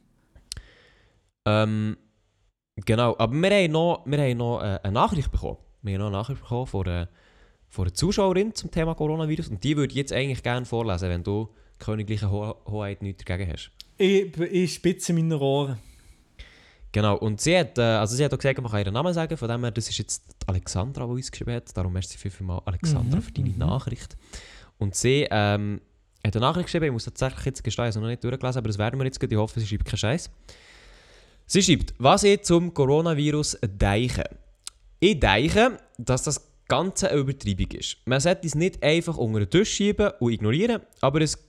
Ähm, genau, aber wir haben noch, wir haben noch äh, eine Nachricht bekommen. Wir haben noch eine Nachricht bekommen von einer, von einer Zuschauerin zum Thema Coronavirus. Und die würde ich jetzt eigentlich gerne vorlesen, wenn du königliche Ho Hoheit nichts dagegen hast. Ich, ich spitze meine Ohren. Genau, und sie hat, äh, also sie hat auch gesagt, man kann ihren Namen sagen, von dem her, das ist jetzt Alexandra, die uns geschrieben hat, darum merci viel, viel mal Alexandra Mhm, für deine mhm. Nachricht. Und sie ähm, hat eine Nachricht geschrieben, ich muss tatsächlich jetzt gestehen, also noch nicht durchgelesen, aber das werden wir jetzt gleich, ich hoffe, sie schreibt keinen Scheiß. Sie schreibt, was ich zum Coronavirus denke. Ich denke, dass das Ganze eine Übertreibung ist. Man sollte es nicht einfach unter den Tisch schieben und ignorieren, aber es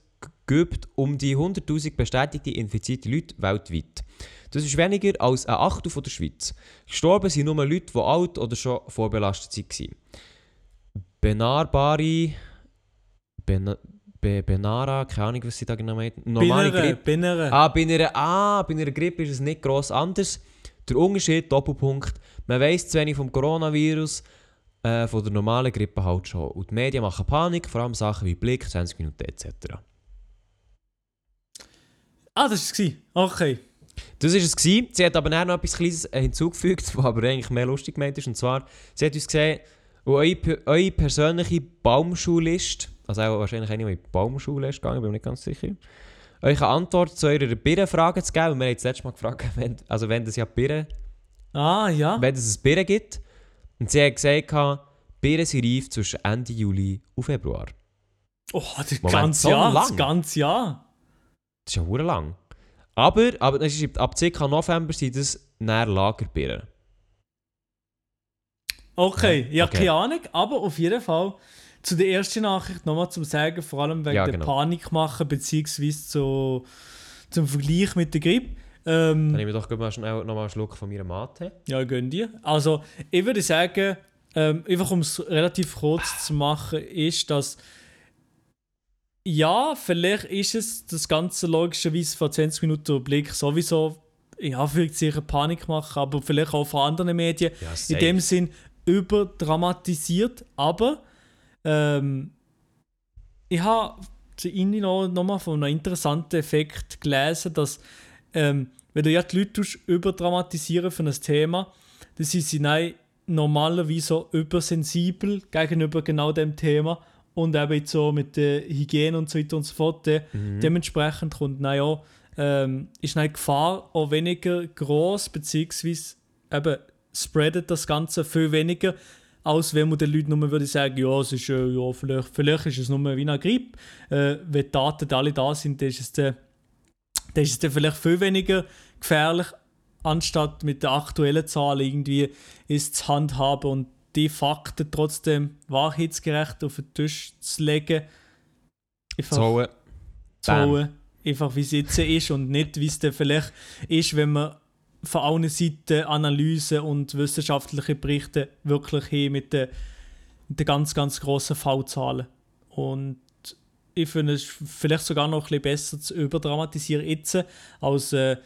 gibt um die 100.000 bestätigte infizierte Leute weltweit. Das ist weniger als ein Achtel von der Schweiz. Gestorben sind nur Leute, die alt oder schon vorbelastet waren. Benarbari. Ben, Be, Benara, keine Ahnung, was sie da genau meinen. Normale Binnere, Grippe. Binnere. Ah, bei einer, ah, bei einer Grippe ist es nicht gross anders. Der Unterschied, Doppelpunkt, man weiss zu wenig vom Coronavirus, äh, von der normalen Grippe halt schon. Und die Medien machen Panik, vor allem Sachen wie Blick, 20 Minuten etc. Ah, das war es. Okay. Das war es. Gewesen. Sie hat aber noch etwas Kleines äh, hinzugefügt, was aber eigentlich mehr lustig gemeint ist. Und zwar, sie hat uns gesagt, wo eure, eure persönliche Baumschulliste, also auch wahrscheinlich eine, die in die Baumschule ist gegangen, bin mir nicht ganz sicher, euch eine Antwort zu eurer Birrenfrage zu geben. Und wir haben das letzte Mal gefragt, wenn, also wenn es ja Birren, Ah, ja. wenn es ein Birren gibt. Und sie hat gesagt, Birren sind reif zwischen Ende Juli und Februar. Oh, das Moment, ganze so Jahr. Das lang? ganze Jahr. Das ist ja hure lang. Aber, aber das ist, ab ca. November sind das näher Lagerbirnen. Okay, Ja, okay. keine Ahnung, aber auf jeden Fall zu der ersten Nachricht nochmal zum Sagen, vor allem wegen Ja, der genau. Panik machen, beziehungsweise zu, zum Vergleich mit der Grippe. Dann Ähm, nehme ich doch mal schnell noch mal einen Schluck von meiner Mate. ja, gönn dir. Also, ich würde sagen, ähm, einfach um es relativ kurz zu machen, ist, dass ja, vielleicht ist es das Ganze logischerweise vor 20 Minuten Blick sowieso ja, Anführungszeichen Panik machen, aber vielleicht auch von anderen Medien. Ja, in dem Sinn überdramatisiert, aber ähm, ich habe zu Ihnen noch, noch mal von einem interessanten Effekt gelesen, dass ähm, wenn du ja die Leute überdramatisieren für ein Thema, dann sind sie nein, normalerweise so übersensibel gegenüber genau dem Thema und eben jetzt so mit der Hygiene und so weiter und so fort. äh, Mhm. Dementsprechend kommt naja, ähm, ist eine Gefahr auch weniger groß beziehungsweise eben spreadet das Ganze viel weniger, als wenn man den Leuten nur würde sagen, ja, es ist, äh, ja vielleicht, vielleicht ist es nur wie eine Grippe. Äh, wenn die Daten alle da sind, dann ist es dann, dann ist es dann vielleicht viel weniger gefährlich, anstatt mit den aktuellen Zahlen irgendwie es zu handhaben und die Fakten trotzdem wahrheitsgerecht auf den Tisch zu legen. Einfach Zoll. so, einfach wie es jetzt ist und nicht wie es dann vielleicht ist, wenn man von allen Seiten Analysen und wissenschaftliche Berichte wirklich hin mit den, mit den ganz, ganz grossen Fallzahlen. Und ich finde es vielleicht sogar noch ein bisschen besser zu überdramatisieren jetzt, als äh,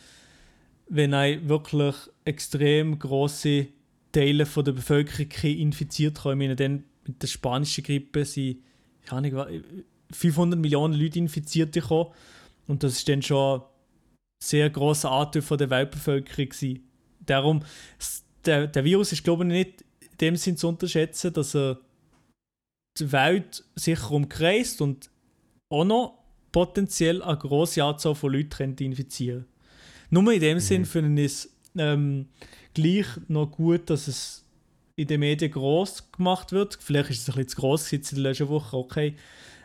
wenn ein wirklich extrem große Teile von der Bevölkerung infiziert. Ich meine, dann mit der spanischen Grippe sind, ich weiß nicht, wa- 500 Millionen Leute infiziert gekommen. Und das ist dann schon ein sehr grosser Anteil von der Weltbevölkerung. Gewesen. Darum, der, der Virus ist, glaube ich, nicht in dem Sinn zu unterschätzen, dass er die Welt sicher umkreist und auch noch potenziell eine grosse Anzahl von Leuten könnte infizieren Nur in dem Sinn finde ich es ähm, gleich noch gut, dass es in den Medien groß gemacht wird. Vielleicht ist es ein bisschen zu gross gewesen in der letzten Woche, okay.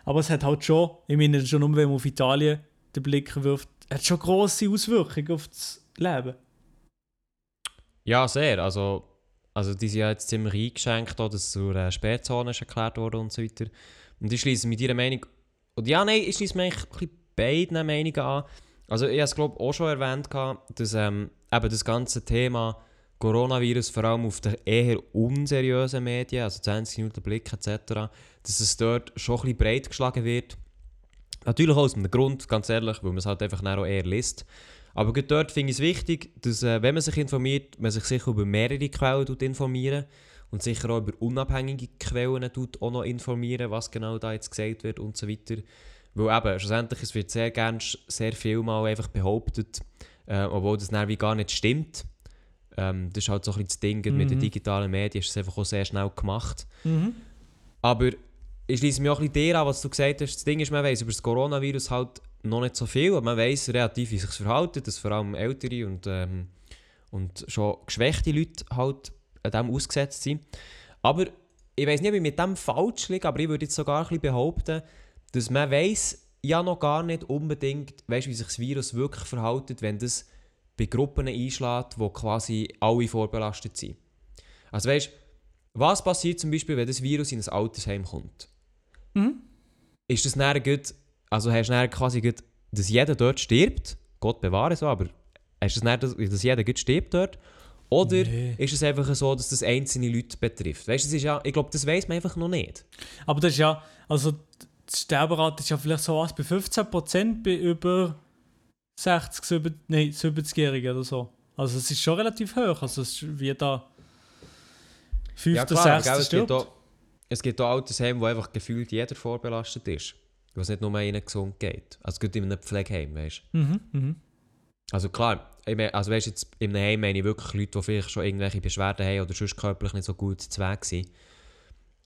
Aber es hat halt schon, ich meine schon nur, wenn man auf Italien den Blick wirft, hat schon grosse Auswirkungen auf das Leben. Ja, sehr. Also, also die sind ja jetzt ziemlich eingeschränkt, auch, dass es zur äh, Sperrzone ist erklärt wurde und so weiter. Und ich schließe mit ihrer Meinung. Und ja, nein, ich schließe mich eigentlich beiden Meinungen an. Also ich habe es glaube auch schon erwähnt, dass ähm, eben das ganze Thema Coronavirus vor allem auf den eher unseriösen Medien, also 20 Minuten Blick etc., dass es dort schon ein bisschen breit geschlagen wird. Natürlich auch aus einem Grund, ganz ehrlich, weil man es halt einfach auch eher liest. Aber gerade dort finde ich es wichtig, dass, äh, wenn man sich informiert, man sich sicher über mehrere Quellen informieren und sicher auch über unabhängige Quellen auch noch informieren, was genau da jetzt gesagt wird und so weiter. Weil eben, schlussendlich es wird sehr gerne sehr viel mal einfach behauptet, äh, obwohl das dann wie gar nicht stimmt. Ähm, das ist halt so ein bisschen das Ding, gerade mit den Mhm. digitalen Medien ist es einfach auch sehr schnell gemacht. Mhm. Aber ich schließe mich auch ein bisschen dir an, was du gesagt hast. Das Ding ist, man weiß über das Coronavirus halt noch nicht so viel, aber man weiß relativ, wie sich verhalten, dass vor allem ältere und, ähm, und schon geschwächte Leute halt dem ausgesetzt sind. Aber ich weiß nicht, ob ich mit dem falsch liege, aber ich würde jetzt sogar ein bisschen behaupten, dass man weiß ja noch gar nicht unbedingt, weißt, wie sich das Virus wirklich verhält, wenn das bei Gruppen einschlägt, wo quasi alle vorbelastet sind. Also weißt was passiert zum Beispiel, wenn das Virus in ein Altersheim kommt? Mhm. Ist das näher gut, also hast du näher quasi gut, dass jeder dort stirbt? Gott bewahre so, aber hast du das näher, dass, jeder gut stirbt dort? Oder Nee. ist es einfach so, dass das einzelne Leute betrifft? Weißt du, das ist ja, ich glaube, das weiß man einfach noch nicht. Aber das ist ja, also die Sterberate ist ja vielleicht so was bei 15% bei über 60, 70, nein, 70-Jährigen oder so. Also es ist schon relativ hoch. Also es ist wie da 5. Ja, oder klar, 6. gell, es, gibt auch, es gibt auch Altersheime, wo einfach gefühlt jeder vorbelastet ist. Wo es nicht nur ihnen gesund geht. Also es gibt in einem Pflegeheim, weißt du. Mhm, mhm. Also klar, ich also weißt, jetzt in einem Heim meine ich wirklich Leute, die vielleicht schon irgendwelche Beschwerden haben oder sonst körperlich nicht so gut zu Weg sind.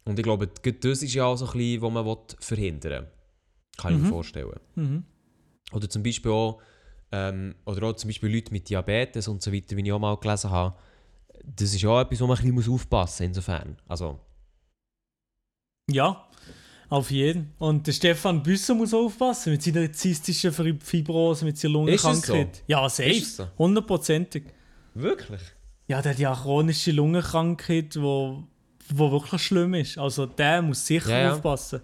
Und ich glaube, das ist ja auch so ein bisschen, was man verhindern will. Kann ich Mhm. mir vorstellen. Mhm. Oder zum Beispiel auch, ähm, oder auch zum Beispiel Leute mit Diabetes und so weiter, wie ich auch mal gelesen habe. Das ist ja auch etwas, wo man ein bisschen aufpassen muss, insofern. Also, Ja, auf jeden. Und der Stefan Büsser muss aufpassen mit seiner zystischen Fibrose, mit seiner Ist es so? Lungenkrankheit. Ja, safe. Ist so? Hundertprozentig. wirklich? Ja, der hat ja chronische Lungenkrankheit, wo, wo wirklich schlimm ist. Also der muss sicher Ja, ja. aufpassen.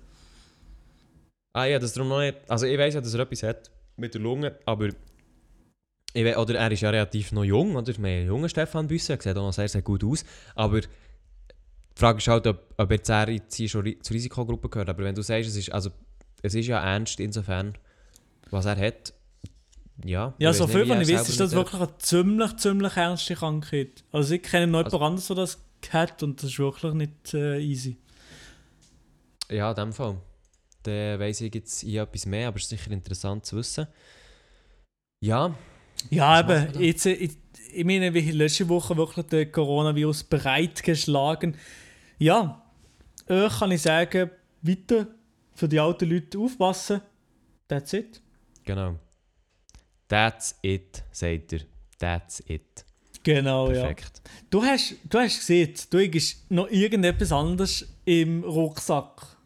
Ah ja, das darum noch nicht. Also ich weiß ja, dass er etwas hat mit der Lunge, aber ich oder er ist ja relativ noch jung, oder? Wir haben einen jungen Stefan Büsse, er sieht auch noch sehr, sehr gut aus. Aber die Frage ist halt, ob, ob jetzt er jetzt schon zur Risikogruppe gehört. Aber wenn du sagst, es ist, also, es ist ja ernst insofern, was er hat, ja. Ja, ich so viel, wie ich weiß, ist das wirklich eine ziemlich, ziemlich ernste Krankheit. Also ich kenne noch Also- jemand anderes, der das hat und das ist wirklich nicht äh, easy. Ja, in dem Fall. Dann weiss ich jetzt hier etwas mehr, aber es ist sicher interessant zu wissen. Ja, Ja, eben, jetzt, ich, ich meine, wie letzte Woche wirklich der Coronavirus bereitgeschlagen. Ja, euch kann ich sagen, weiter für die alten Leute aufpassen. That's it. genau. That's it, sagt er. That's it. Genau, Perfekt. ja. Du hast, du hast gesehen, du hast noch irgendetwas anderes im Rucksack.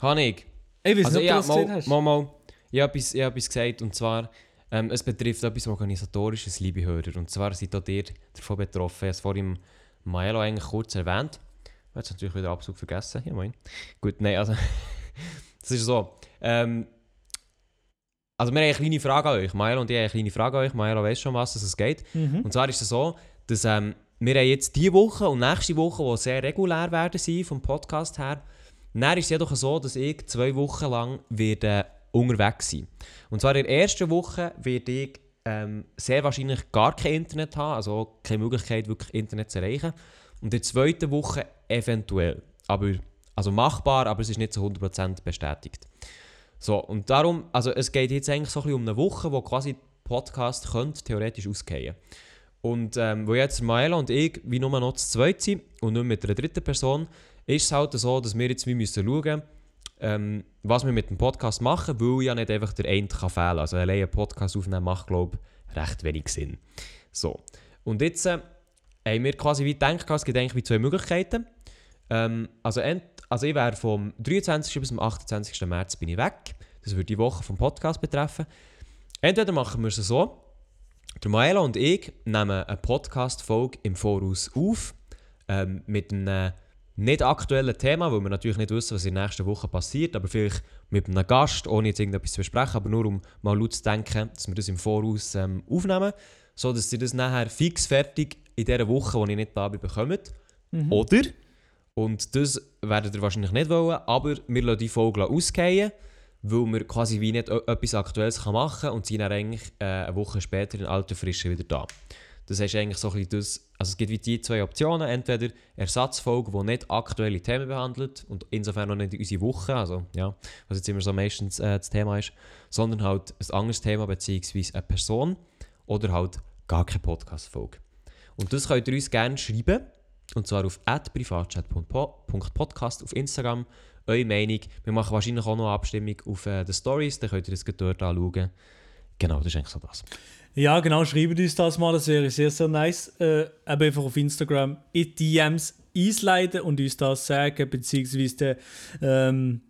Habe ich. Ich weiß Also nicht, ich ob du das gesehen mal, hast. mal, mal ich habe etwas, ich habe etwas gesagt und zwar, ähm, es betrifft etwas Organisatorisches, liebe Hörer. Und zwar seid auch ihr davon betroffen. Ich habe es vorhin Maelo eigentlich kurz erwähnt. Jetzt natürlich wieder absolut vergessen. Ja, moin. Gut, nein, also, es ist so. Ähm, also wir haben eine kleine Frage an euch. Maelo und ich haben eine kleine Frage an euch. Maelo weiss schon, was es geht. Mhm. Und zwar ist es so, dass ähm, wir haben jetzt diese Woche und nächste Woche, die sehr regulär werden sein vom Podcast her, dann ist es jedoch so, dass ich zwei Wochen lang werde unterwegs sein Und zwar in der ersten Woche werde ich ähm, sehr wahrscheinlich gar kein Internet haben, also keine Möglichkeit, wirklich Internet zu erreichen. Und in der zweiten Woche eventuell. Aber, also machbar, aber es ist nicht zu 100% bestätigt. So, und darum, also es geht jetzt eigentlich so ein bisschen um eine Woche, wo quasi Podcast könnte theoretisch ausgehen Und ähm, wo jetzt Maela und ich wie nur noch zu zweit sind und nicht mit einer dritten Person, ist es halt so, dass wir jetzt müssen schauen ähm, was wir mit dem Podcast machen, weil ja nicht einfach der eine kann fehlen. Also allein einen Podcast aufnehmen macht, glaube ich, recht wenig Sinn. So, und jetzt äh, haben wir quasi wie gedacht, es gibt eigentlich wie zwei Möglichkeiten. Ähm, also, also ich wäre vom 23. bis zum 28. März bin ich weg. Das würde die Woche vom Podcast betreffen. Entweder machen wir es so, der Maela und ich nehmen eine Podcast-Folge im Voraus auf, ähm, mit einem nicht aktuellen Thema, weil wir natürlich nicht wissen, was in der nächsten Woche passiert, aber vielleicht mit einem Gast, ohne jetzt irgendetwas zu besprechen, aber nur um mal laut zu denken, dass wir das im Voraus ähm, aufnehmen, so dass ihr das nachher fix fertig in dieser Woche, wo ich nicht da bin, bekommt. Mhm. Oder, und das werdet ihr wahrscheinlich nicht wollen, aber wir lassen die Folge ausgehen, weil wir quasi wie nicht e- etwas Aktuelles kann machen können und sind dann eigentlich äh, eine Woche später in alter Frische wieder da. Das heißt eigentlich so ein das, also es gibt wie die zwei Optionen, entweder Ersatzfolge, die nicht aktuelle Themen behandelt und insofern noch nicht unsere Woche, also ja, was jetzt immer so meistens äh, das Thema ist, sondern halt ein anderes Thema beziehungsweise eine Person oder halt gar keine Podcast-Folge. Und das könnt ihr uns gerne schreiben, und zwar auf privatchat.podcast auf Instagram, eure Meinung. Wir machen wahrscheinlich auch noch eine Abstimmung auf äh, den Stories, dann könnt ihr das dort anschauen. Genau, das ist eigentlich so das. Ja, genau, schreibt uns das mal, das wäre sehr, sehr nice. Äh, eben einfach auf Instagram in DMs einsliden und uns das sagen, beziehungsweise die ähm,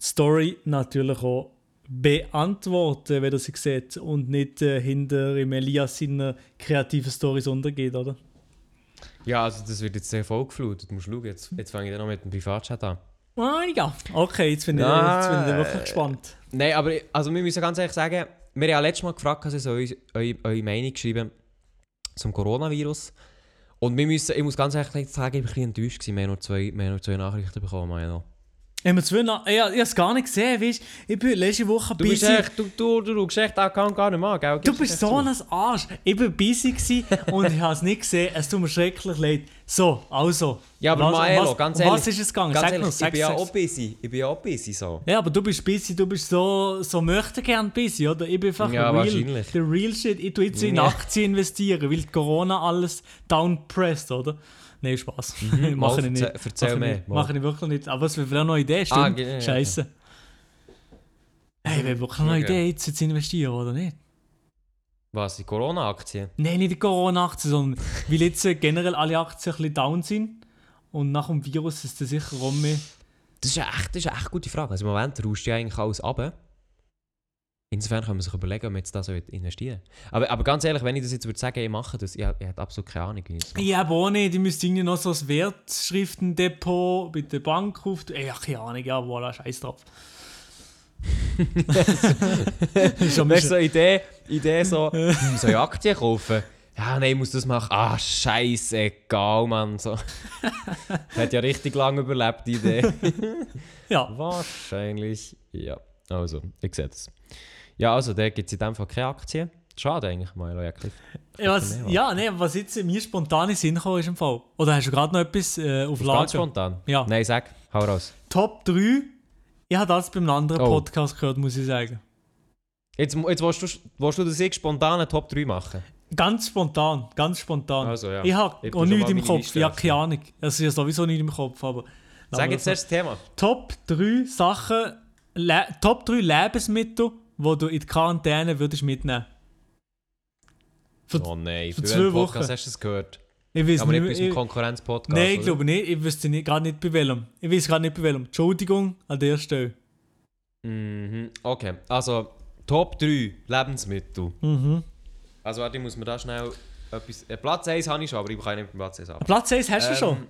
Story natürlich auch beantworten, wenn er sie sieht und nicht äh, hinter im Elias seiner kreativen Stories untergeht, oder? Ja, also das wird jetzt sehr vollgeflutet. Du musst schauen, jetzt, jetzt fange ich dann noch mit dem Privatchat an. Ah, ja. Okay, jetzt bin ich, Ja, jetzt bin ich wirklich gespannt. Nein, aber also wir müssen ganz ehrlich sagen, wir haben ja letztes Mal gefragt, dass ihr eure, eure, Meinung geschrieben zum Coronavirus. Und wir müssen, ich muss ganz ehrlich sagen, ich war ein bisschen enttäuscht. gewesen. Wir haben nur zwei, wir haben nur zwei Nachrichten bekommen. Milo. Haben wir zwei ich, ich habe es gar nicht gesehen, weißt du? Ich bin letzte Woche Du bist busy. echt, du, du, du, du echt gar nicht mal, gell? Du bist so ein Arsch. Ich war busy und ich habe es nicht gesehen. Es tut mir schrecklich leid. So, also. Ja, aber was, Maelo, was, ganz ehrlich. Was ist es gegangen? Sag ehrlich, noch, sag ich bin ja auch busy. Ich bin ja auch busy so. Ja, aber du bist busy, du bist so, so möchte gern busy, oder? Ich bin einfach Ja, real, wahrscheinlich. der real shit. Ich tue jetzt in Ja. Aktien investieren, weil Corona alles downpresst, oder? Nein, Spaß. mal, Mache ich nicht. erzähl Mache ich mehr, mal. Mache ich wirklich nicht. Aber es wäre vielleicht noch eine Idee, stimmt? Ah, ge- ja, Scheiße. Hey, wäre wirklich noch eine. Idee, jetzt zu investieren, oder nicht? Was, die Corona-Aktien? Nein, nicht die Corona-Aktien, sondern weil jetzt äh, generell alle Aktien ein bisschen down sind und nach dem Virus ist es sicher rum. Das ist, eine echt, das ist eine echt gute Frage. Also im Moment rauscht ja eigentlich alles ab. Insofern kann man sich überlegen, ob man jetzt da so investieren aber, aber ganz ehrlich, wenn ich das jetzt würde sagen, ich mache das, ich, ich hätte absolut keine Ahnung, wie ich das aber auch nicht. Die müsste irgendwie noch so ein Wertschriftendepot bei der Bank auf. Ey, ja, keine Ahnung, ja, voilà, scheiß drauf. ist schon Weißt du, so eine Idee, Idee so, hm, soll ich Aktien kaufen? Ja, nein, ich muss das machen. Ah, scheißegal, Mann. So. Hat ja richtig lange überlebt, die Idee. Ja, Wahrscheinlich, ja. Also, ich sehe das. Ja, also, da gibt es in dem Fall keine Aktien. Schade eigentlich, Milo Jäckli. ja, was, ja nee, was jetzt mir spontan in Sinn gekommen ist im Fall. Oder hast du gerade noch etwas äh, auf Ganz Lager? spontan. Ja. Nein, sag, hau raus. Top 3. Ich habe das beim anderen Oh. Podcast gehört, muss ich sagen. Jetzt, jetzt willst, du, willst du das ich spontan eine Top 3 machen? Ganz spontan, ganz spontan. Also, ja. Ich habe Ich auch nichts mal im Kopf. Liste Ich habe keine Ahnung. Also, ich habe sowieso nichts im Kopf. Aber Sag jetzt erst das Thema. Top 3 Sachen, Le Top 3 Lebensmittel, die du in die Quarantäne würdest mitnehmen. Für, Oh nein, für für zwei welchen Podcast Wochen. hast du das gehört? ich weiß Aber nicht, nicht zum ich, Konkurrenz-Podcast. Nein, ich glaube nicht. Ich wüsste nicht, gerade nicht bei welchem. Ich weiß gerade nicht bei welchem. Entschuldigung an der Stelle. Mhm. Okay, also Top 3 Lebensmittel. Mhm. Also warte, ich muss mir da schnell etwas... Äh, Platz 1 habe ich schon, aber ich kann nicht mit Platz 1 ab. Platz 1 hast du schon?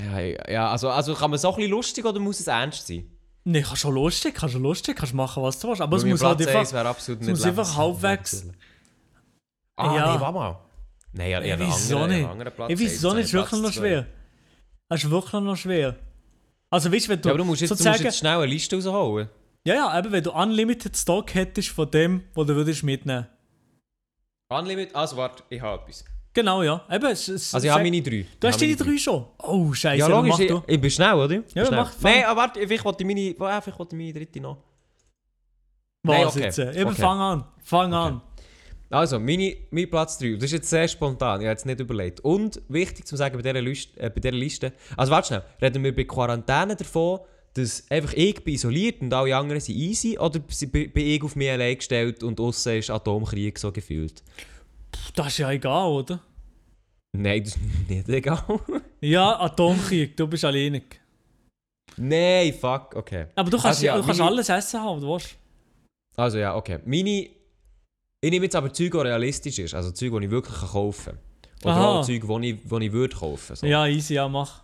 Ja, ja also, also kann man es auch ein bisschen lustig oder muss es ernst sein? Nein, kann schon lustig, kann schon lustig, kannst machen, was du willst. Aber es muss halt einfach... 1 wäre absolut es muss einfach halbwegs-. Ah, Ja. nee, warte mal. Nein, ja, Ich einen weiß anderen, nicht. anderen Platz Ich weiß so nicht, es ist wirklich noch schwer. Es ist wirklich noch schwer. Also weißt du, wenn du, Ja, aber du musst jetzt, du musst sozusagen... jetzt schnell eine Liste rausholen. Ja, ja, eben, wenn du Unlimited Stock hättest von dem, was du würdest mitnehmen. Unlimited, also warte, ich habe etwas. Genau, ja. Eben, es, es, Also ich habe meine drei. Du hast deine drei schon? Oh, scheiße. Ja, logisch, ich, ich bin schnell, oder? Ja, schnell. mach. Nein, aber warte, vielleicht wollte ich meine, vielleicht wollte ich meine dritte noch. Was Nein, okay. jetzt? Eben, Okay. fang an. Fang an. Also, meine, mein Platz 3, das ist jetzt sehr spontan, ich habe jetzt nicht überlegt. Und wichtig zu sagen bei dieser, Liste, äh, bei dieser Liste, also warte schnell, reden wir bei Quarantäne davon, dass einfach ich bin isoliert und alle anderen sind easy, oder bin bin ich auf mich allein gestellt und außen ist Atomkrieg so gefühlt? Pff, Das ist ja egal, oder? Nein, das ist nicht egal. Ja, Atomkrieg, du bist alleinig. Nein, fuck, okay. Aber du kannst, Also ja, du kannst meine- alles essen haben, du willst. Also ja, okay. Meine, ich nehme jetzt aber Zeug, die realistisch ist, also Zeug, die ich wirklich kaufen kann. Oder Aha. auch Zeug, die ich, die ich würde kaufen. So. Ja, easy, ja, mach.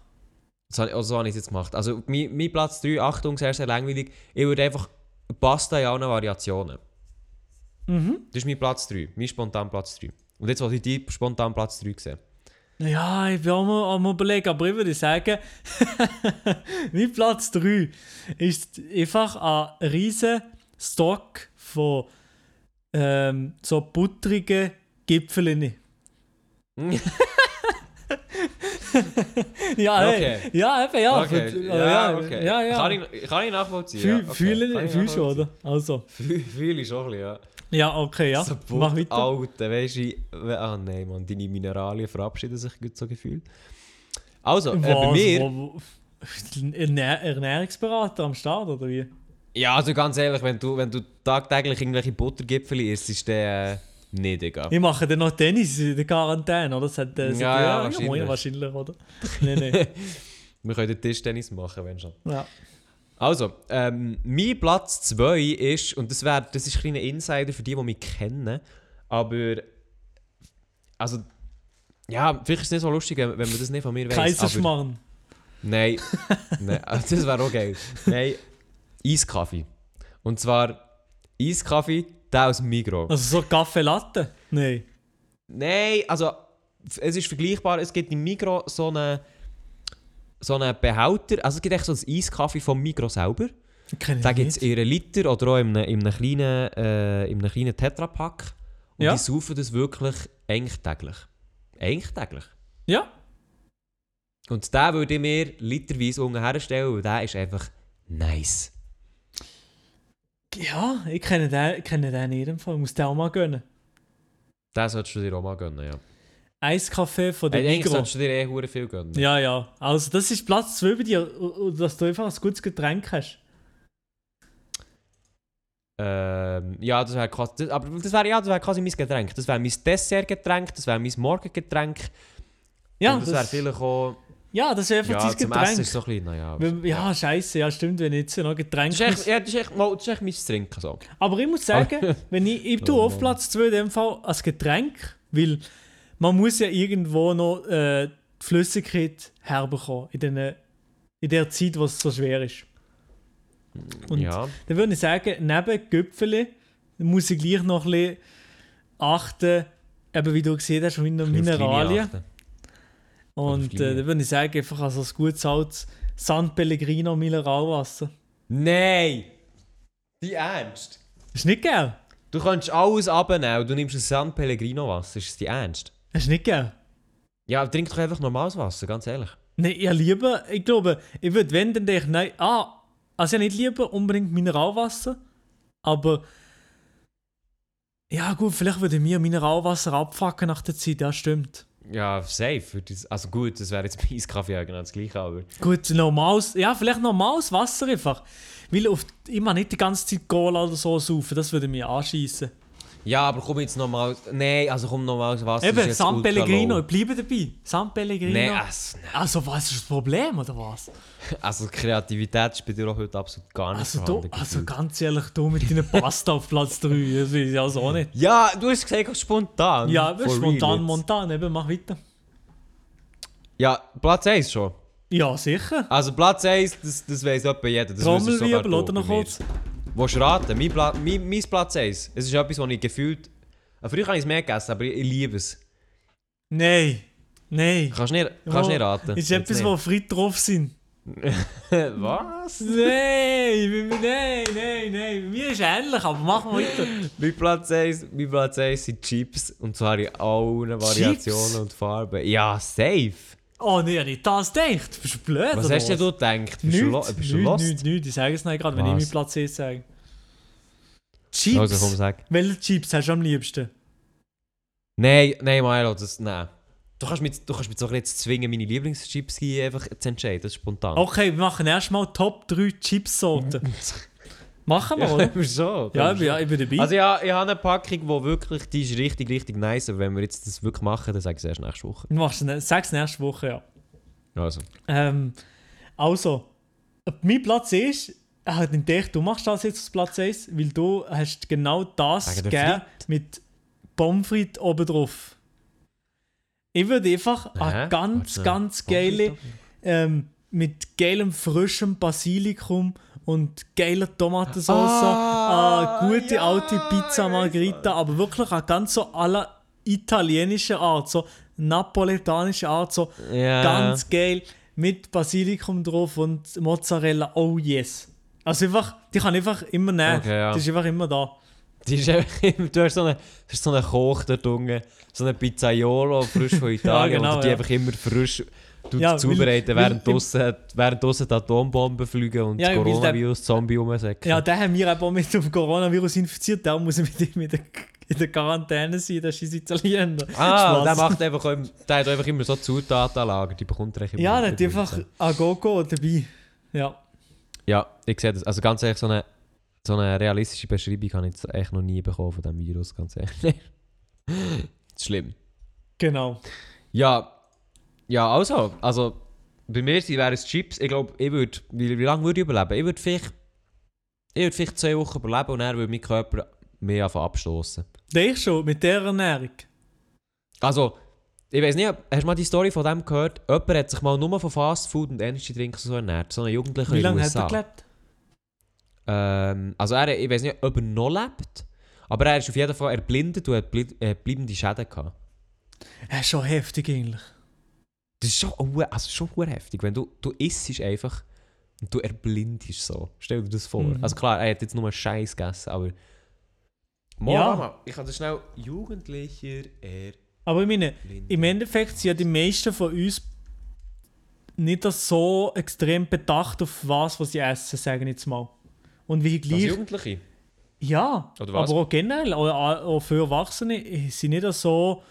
So, also so habe ich es jetzt gemacht. Also mein, mein Platz 3, Achtung, sehr, sehr langweilig. Ich würde einfach Pasta in allen Variationen. Mhm. Das ist mein Platz 3, mein spontan Platz 3. Und jetzt wollte ich die spontan Platz 3 sehen. Ja, ich bin auch mal am überlegen, aber ich würde sagen, mein Platz 3 ist einfach ein riesen Stock von ähm, so butterigen Gipfeln. ja, Okay. ja, eben, ja. okay, für- ja, ja, okay. ja, ja. Kann, ich, kann ich nachvollziehen. Fühl, ja, okay. fühl, Kann ich fühl schon, oder? Also, Fühl, fühl ich schon ein bisschen, ja. Ja, okay, ja. So Mach weiter. Alter, weißt du, ah nein, Mann, deine Mineralien verabschieden sich gut so gefühlt. Also, äh, bei mir, wo- Ernähr Ernährungsberater am Start, oder wie? ja, also ganz ehrlich, wenn du, wenn du tagtäglich irgendwelche Buttergipfel isst, ist der äh, nicht egal. Ich mache dann noch Tennis in der Quarantäne, oder? Das hat, äh, Ja, ja, wahrscheinlich. wahrscheinlich, oder? Nein, nein. Wir können Tischtennis machen, wenn schon. ja. Also, ähm, mein Platz 2 ist, und das, wär, das ist ein kleiner Insider für die, die mich kennen, aber. Also. Ja, vielleicht ist es nicht so lustig, wenn man das nicht von mir weiß. Kaiserschmarrn. Nein, nein also das wäre auch geil. Nein, Eiskaffee. Und zwar Eiskaffee, der aus dem Migros. Also so Kaffee Latte? Nein. Nein, also es ist vergleichbar. Es gibt im Migros so einen so einen Behälter. Also es gibt echt so ein Eiskaffee vom Migros selber. Da gibt es einem Liter oder auch in einem, in einem kleinen, äh, in einem kleinen Tetrapack. Und Ja. die saufen das wirklich eigentlich täglich. Eigentlich täglich. Ja. Und den würde ich mir literweise unten herstellen, weil der ist einfach nice. Ja, ich kenne den, kenne den in jedem Fall. Ich muss den auch mal gönnen. Den solltest du dir auch mal gönnen, ja. Eiskaffee von der Hey, eigentlich Migros. solltest du dir eh hure viel gönnen. Ja, ja. Also das ist Platz 2 bei dir, und- und dass du einfach ein gutes Getränk hast. Ähm, ja, das wäre quasi, das, aber das wäre ja, das wäre quasi mein Getränk. Das wäre mein Dessertgetränk, das wäre mein Morgengetränk. Ja, und das, wäre vielleicht auch, ja, das ist einfach ja, dein Getränk. Essen ist so ein bisschen, naja. Wenn- ja, scheiße, ja stimmt, wenn ich jetzt noch Getränk Das ist echt, ja, das ist echt, mal, das ist echt mein Trinken so. Aber ich muss sagen, wenn ich, ich tue Oh auf Mann. Platz 2 in dem Fall als Getränk, weil man muss ja irgendwo noch äh, die Flüssigkeit herbekommen in, den, in der Zeit, wo es so schwer ist. Und ja. dann würde ich sagen, neben Gipfeli muss ich gleich noch ein bisschen achten, eben wie du gesehen hast, mit Mineralien. Und äh, dann würde ich sagen, einfach also ein gutes altes San Pellegrino Mineralwasser. Nein! Die Ernst? Ist nicht geil? Du kannst alles abnehmen und du nimmst ein San Pellegrino Wasser. Ist das die Ernst? Ist nicht geil? Ja, trink doch einfach normales Wasser, ganz ehrlich. Nein, ich lieber, ich glaube, ich würde, wenn, dann denke ich, nein, ah, also ja nicht lieber unbedingt Mineralwasser, aber ja gut, vielleicht würde ich mir Mineralwasser abfacken nach der Zeit, ja stimmt. Ja, safe. ich- Also gut, das wäre jetzt bei Eiskaffee genau das gleiche, aber... Gut, normales, ja vielleicht normales Wasser einfach, weil auf, ich mag nicht die ganze Zeit Cola oder so saufen, das würde mich anschießen. Ja, aber komm jetzt nochmal... Nein, also komm Wasser. ist Eben, San Pellegrino, ich bleibe dabei. San Pellegrino. Nein, also, Also was ist das Problem, oder was? also Kreativität ist bei dir auch heute absolut gar nicht Also, vorhanden. du, also ganz ehrlich, du mit deiner Pasta auf Platz 3, das ich also auch nicht. Ja, du hast gesagt, spontan. Ja, For spontan, montan, eben, mach weiter. Ja, Platz 1 schon. Ja, sicher. Also Platz 1, das, das weiss etwa jeder. Das Trommelwirbel oder noch kurz? Willst du raten? Mein, Pla mein, mein Platz 1. Es ist etwas, was ich gefühlt... Ah, Früher habe ich es mehr gegessen, aber ich, liebe es. Nein. Nein. Kannst du nicht, kannst Oh, nicht raten? Ist etwas, wo Fritt drauf sind. nicht. Was? Nein, nein, nein, nein. Mir ist ähnlich, aber machen wir weiter. Mein Platz 1, mein Platz 1 sind Chips. Und zwar in allen Variationen und Farben. Ja, safe. Oh nein, nicht das gedacht. Bist du blöd? Was hast denn du gedacht? Bist du, lo Nichts, bist du lost? nichts, nichts. Ich sage es nicht gerade, wenn ich meinen Platz 1 sage. Chips? Also komm, sag. Welche Chips hast du am liebsten? Nein, nein, Milo, das... Nein. Du kannst mich, du kannst mich doch nicht zwingen, meine Lieblingschips hier einfach zu entscheiden. Das ist spontan. Okay, wir machen erstmal Top 3 Chipsorten. machen wir, ja, oder? schon. Ja, können ich bin, ich bin dabei. Also ja, ich habe eine Packung, die wirklich, die ist richtig, richtig nice. Aber wenn wir jetzt das wirklich machen, dann sage ich es erst nächste Woche. du machst es sag's nächste Woche, ja. Also. Ähm, also, mein Platz ist, halt nicht dich, du machst das jetzt als Platz 1, weil du hast genau das gegeben mit Pommes frites oben drauf. Ich würde einfach Hä? eine ganz, ganz geile, ähm, mit geilem frischem Basilikum und geiler Tomatensauce, Ah, eine gute ja, alte Pizza Margherita, aber wirklich eine ganz so aller italienische Art, so napoletanische Art, so Ja. Ganz geil. Mit Basilikum drauf und Mozzarella. Oh yes. Also einfach, die kann einfach immer nehmen. Okay, ja. Die ist einfach immer da. Die ist einfach immer, du hast so einen, du hast so einen Koch dort unten, so einen Pizzaiolo, frisch von Italien, genau, und die ja. einfach immer frisch Ja, weil- zubereiten, während draussen, während draussen die Atombomben fliegen und Ja, Coronavirus-Zombie rumsäcken. Ja, der haben wir eben auch mit dem Coronavirus infiziert. Der muss mit ihm in der, in der Quarantäne sein. Das ist Italiener. ah, Spaß. der macht einfach, im- der hat einfach immer so Zutatenlager, die bekommt er. Ja, der hat einfach mit. ein Gogo dabei. Ja. Ja, ich sehe das. Also ganz ehrlich, so eine, so eine realistische Beschreibung habe ich jetzt echt noch nie bekommen von diesem Virus, ganz ehrlich. schlimm. Genau. Ja, ja, also, also bei mir wären es Chips. Ich glaube, ich würde, wie, wie lange würde ich überleben? Ich würde vielleicht, ich würde vielleicht zwei Wochen überleben und dann würde mein Körper mehr anfangen abstoßen. Denkst schon, mit der Ernährung? Also, ich weiß nicht, hast du mal die Story von dem gehört? Jemand hat sich mal nur von Fast Food und Energy Drinks so ernährt. So ein Jugendlicher Wie lange hat er gelebt? Ähm, also er, ich weiß nicht, ob er noch lebt, aber er ist auf jeden Fall erblindet und hat bleibende Schäden gehabt. Ja, ist schon heftig eigentlich. Das ist schon, also schon heftig, wenn du, du isst einfach und du erblindest so. Stell dir das vor. Mhm. Also klar, er hat jetzt nur Scheiß gegessen, aber... Mal, Ja. Mama, ich kann das schnell... Jugendlicher erblinden. Aber ich meine, im Endeffekt sind ja die meisten von uns nicht so extrem bedacht auf was, was sie essen, sagen jetzt mal. Und wie gleich. Jugendliche? Ja, aber auch generell, auch, auch für Erwachsene, sind nicht so,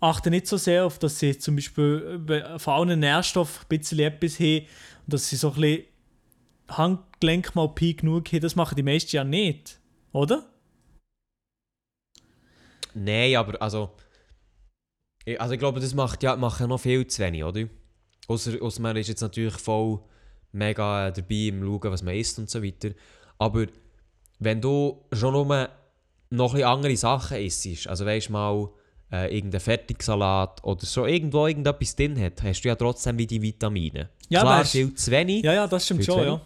achten nicht so sehr auf, dass sie zum Beispiel äh, von allen Nährstoffen ein bisschen etwas haben und dass sie so ein bisschen Handgelenk mal Pi genug haben. Das machen die meisten ja nicht, oder? Nein, aber also... Ich, also ich glaube, das macht ja, macht ja noch viel zu wenig, oder? Außer, man ist jetzt natürlich voll mega äh, dabei im Schauen, was man isst und so weiter. Aber wenn du schon nur noch ein andere Sachen isst, also weißt mal, äh, irgendein Fertigsalat oder so irgendwo irgendetwas drin hat, hast du ja trotzdem wie die Vitamine. Ja, Klar, weißt- viel zu wenig, Ja, ja, das stimmt schon, ja.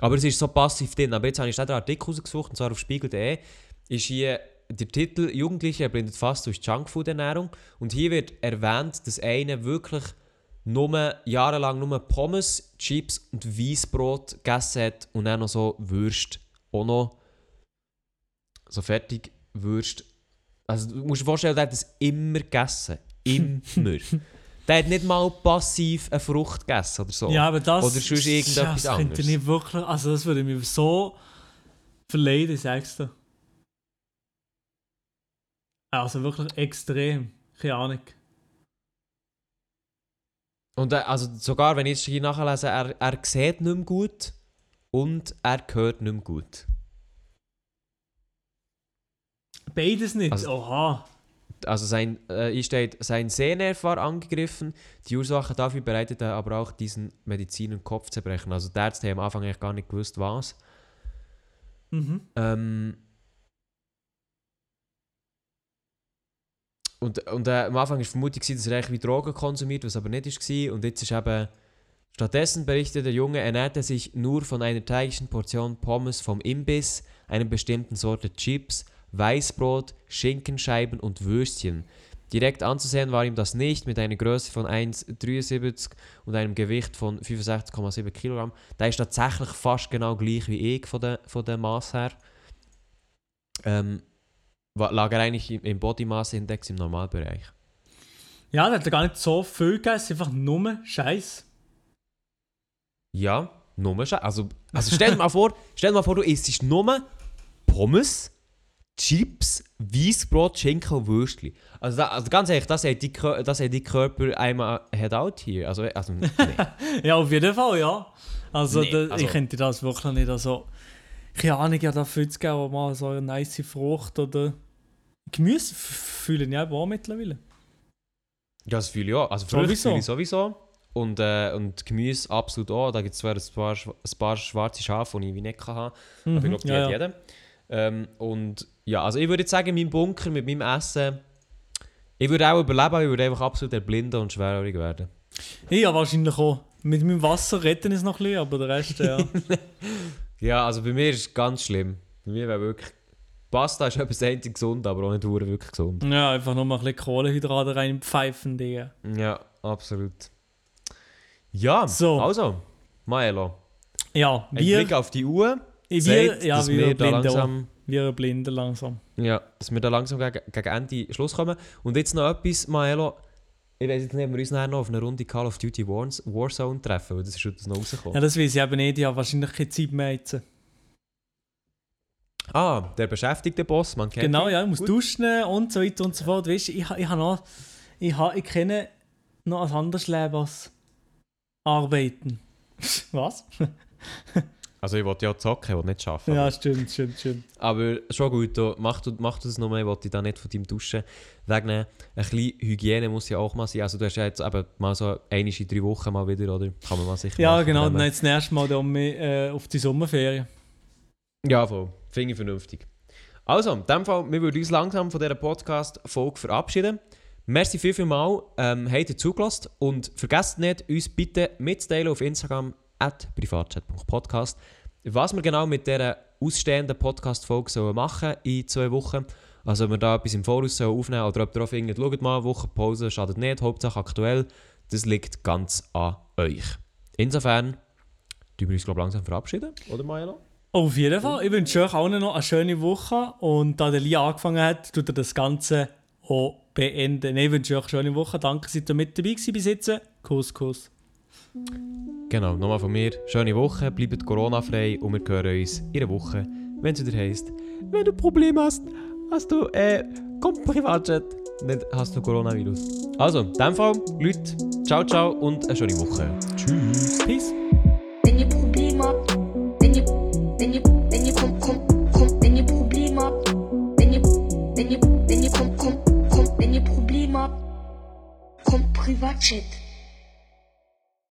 aber es ist so passiv drin. Aber jetzt habe ich den Artikel rausgesucht, und zwar auf spiegel.de, ist hier der Titel «Jugendliche erblindet fast durch Junkfood-Ernährung» und hier wird erwähnt, dass einer wirklich nur jahrelang nur Pommes, Chips und Weißbrot gegessen hat und dann noch so Würst, auch noch so fertig Würst. Also du musst dir vorstellen, der hat das immer gegessen. Immer. der hat nicht mal passiv eine Frucht gegessen oder so. Ja, aber das, Oder sonst irgendetwas das könnte anderes. nicht wirklich, also das würde mich so verleiden, sagst du. Also wirklich extrem, keine Ahnung. Und er, also sogar wenn ich jetzt hier nachlese, er, er sieht nicht mehr gut und er hört nicht mehr gut. Beides nicht, Also- oha. Also sein, äh, hier steht, sein Sehnerv war angegriffen, die Ursache dafür bereitete aber auch diesen Mediziner Kopfzerbrechen. Also die Ärzte haben am Anfang eigentlich gar nicht gewusst, was. Mhm. Ähm, und und äh, am Anfang war Vermutung, gewesen, dass er eigentlich wie Drogen konsumiert, was aber nicht war. Und jetzt ist eben. Stattdessen berichtet der Junge, ernährte sich nur von einer täglichen Portion Pommes vom Imbiss, einer bestimmten Sorte Chips, Weißbrot, Schinkenscheiben und Würstchen. Direkt anzusehen war ihm das nicht, mit einer Größe von 1,73 und einem Gewicht von 65,7 Kilogramm. Der ist tatsächlich fast genau gleich wie ich von der, von der Maß her. Ähm, lag er eigentlich im, Body Mass Index im Normalbereich. Ja, der hat gar nicht so viel gegessen, einfach nur Scheiß. Ja, nur schon. Also, also stell dir mal vor, stell dir mal vor, du isst nur Pommes, Chips, Weißbrot, Schinken und Würstchen. Also, da, also ganz ehrlich, das hat die, das hat die Körper einmal head out hier. Also, also nee. Ja, auf jeden Fall, ja. Also, Nee, da, also- ich könnte das wirklich nicht. Also, keine Ahnung, ja, dafür zu geben, aber mal so eine nice Frucht oder Gemüse fühlen ja auch mittlerweile. ja, das fühle ich auch. Also Früchte Sowieso. fühle ich sowieso. Und, äh, und Gemüse absolut auch. Da gibt es zwar ein paar, ein paar schwarze Schafe, die ich wie nicht kann haben. Aber ich glaube, die Mhm. ja, hat ja. jeder. Ähm, und ja, also ich würde jetzt sagen, mein Bunker mit meinem Essen, ich würde auch überleben, aber ich würde einfach absolut erblinden und schwerhörig werden. Ich ja, wahrscheinlich auch. Mit meinem Wasser retten ist noch ein bisschen, aber der Rest, ja. Ja, also bei mir ist es ganz schlimm. Bei mir wäre wirklich. Pasta ist etwas einzig gesund, aber auch nicht wirklich gesund. ja, einfach nur mal ein bisschen Kohlenhydrate reinpfeifen, Digga. Ja, absolut. Ja, So. also, Maelo. Ja, Ein wir, Blick auf die Uhr wir, zeigt, ja, dass wir, wir da blinden auch. Langsam. Wir blinden langsam. Ja, dass wir da langsam gegen, gegen Ende Schluss kommen. Und jetzt noch etwas, Maelo. Ich weiß jetzt nicht, ob wir uns nachher noch auf eine Runde Call of Duty Wars, Warzone treffen, weil das ist schon noch Ja, rausgekommen. das weiß ich eben nicht. Ich habe wahrscheinlich keine Zeit mehr jetzt. Ah, der beschäftigte Boss, man kennt Genau, ihn. ja, ich muss Gut. duschen und so weiter und so fort. Weißt ich, ich habe noch, ich, ha, ich kenne noch ein anderes Leben als Arbeiten. Was? Also ich wollte ja zocken, ich will nicht arbeiten. Ja, stimmt, stimmt, stimmt. Aber schon gut, da, mach, du, mach du das nochmal, ich wollte da nicht von deinem Duschen wegnehmen. Ein bisschen Hygiene muss ja auch mal sein. Also du hast ja jetzt eben mal so einmal in drei Wochen mal wieder, oder? Kann man mal sicher Ja, machen. genau, dann jetzt das nächste Mal dann mehr, äh, auf die Sommerferien. Ja, voll. Finde ich vernünftig. Also, in dem Fall, wir würden uns langsam von dieser Podcast-Folge verabschieden. Merci viel, viel mal, ähm, habt ihr zugelassen und vergesst nicht, uns bitte mitzuteilen auf Instagram at privatchat.podcast, was wir genau mit dieser ausstehenden Podcast-Folge machen in zwei Wochen. Also ob wir da etwas im Voraus aufnehmen oder ob darauf findet, schaut mal, eine Woche Pause, schadet nicht, Hauptsache aktuell. Das liegt ganz an euch. Insofern, tun wir uns glaube langsam verabschieden, oder Maela? Auf jeden Fall. Ich wünsche euch allen noch eine schöne Woche. Und da der Lia angefangen hat, tut er das Ganze auch beenden. Ich wünsche euch eine schöne Woche. Danke, seid ihr mit dabei gewesen bis jetzt. Kuss, Kuss. Genau, nochmal von mir. Schöne Woche, bleibt Corona-frei und wir hören uns in der Woche, wenn es wieder heisst, wenn du Probleme hast, hast du, äh, komm Privatjet, dann hast du Coronavirus. Also, in diesem Fall, Leute, ciao, ciao und eine schöne Woche. Tschüss. Peace. Wenn ihr Probleme habt, wenn ihr, wenn ihr, wenn ihr, komm, komm, komm, wenn ihr Probleme habt, wenn ihr, wenn ihr, wenn ihr, komm, komm, komm, wenn ihr Probleme habt, komm Privatjet.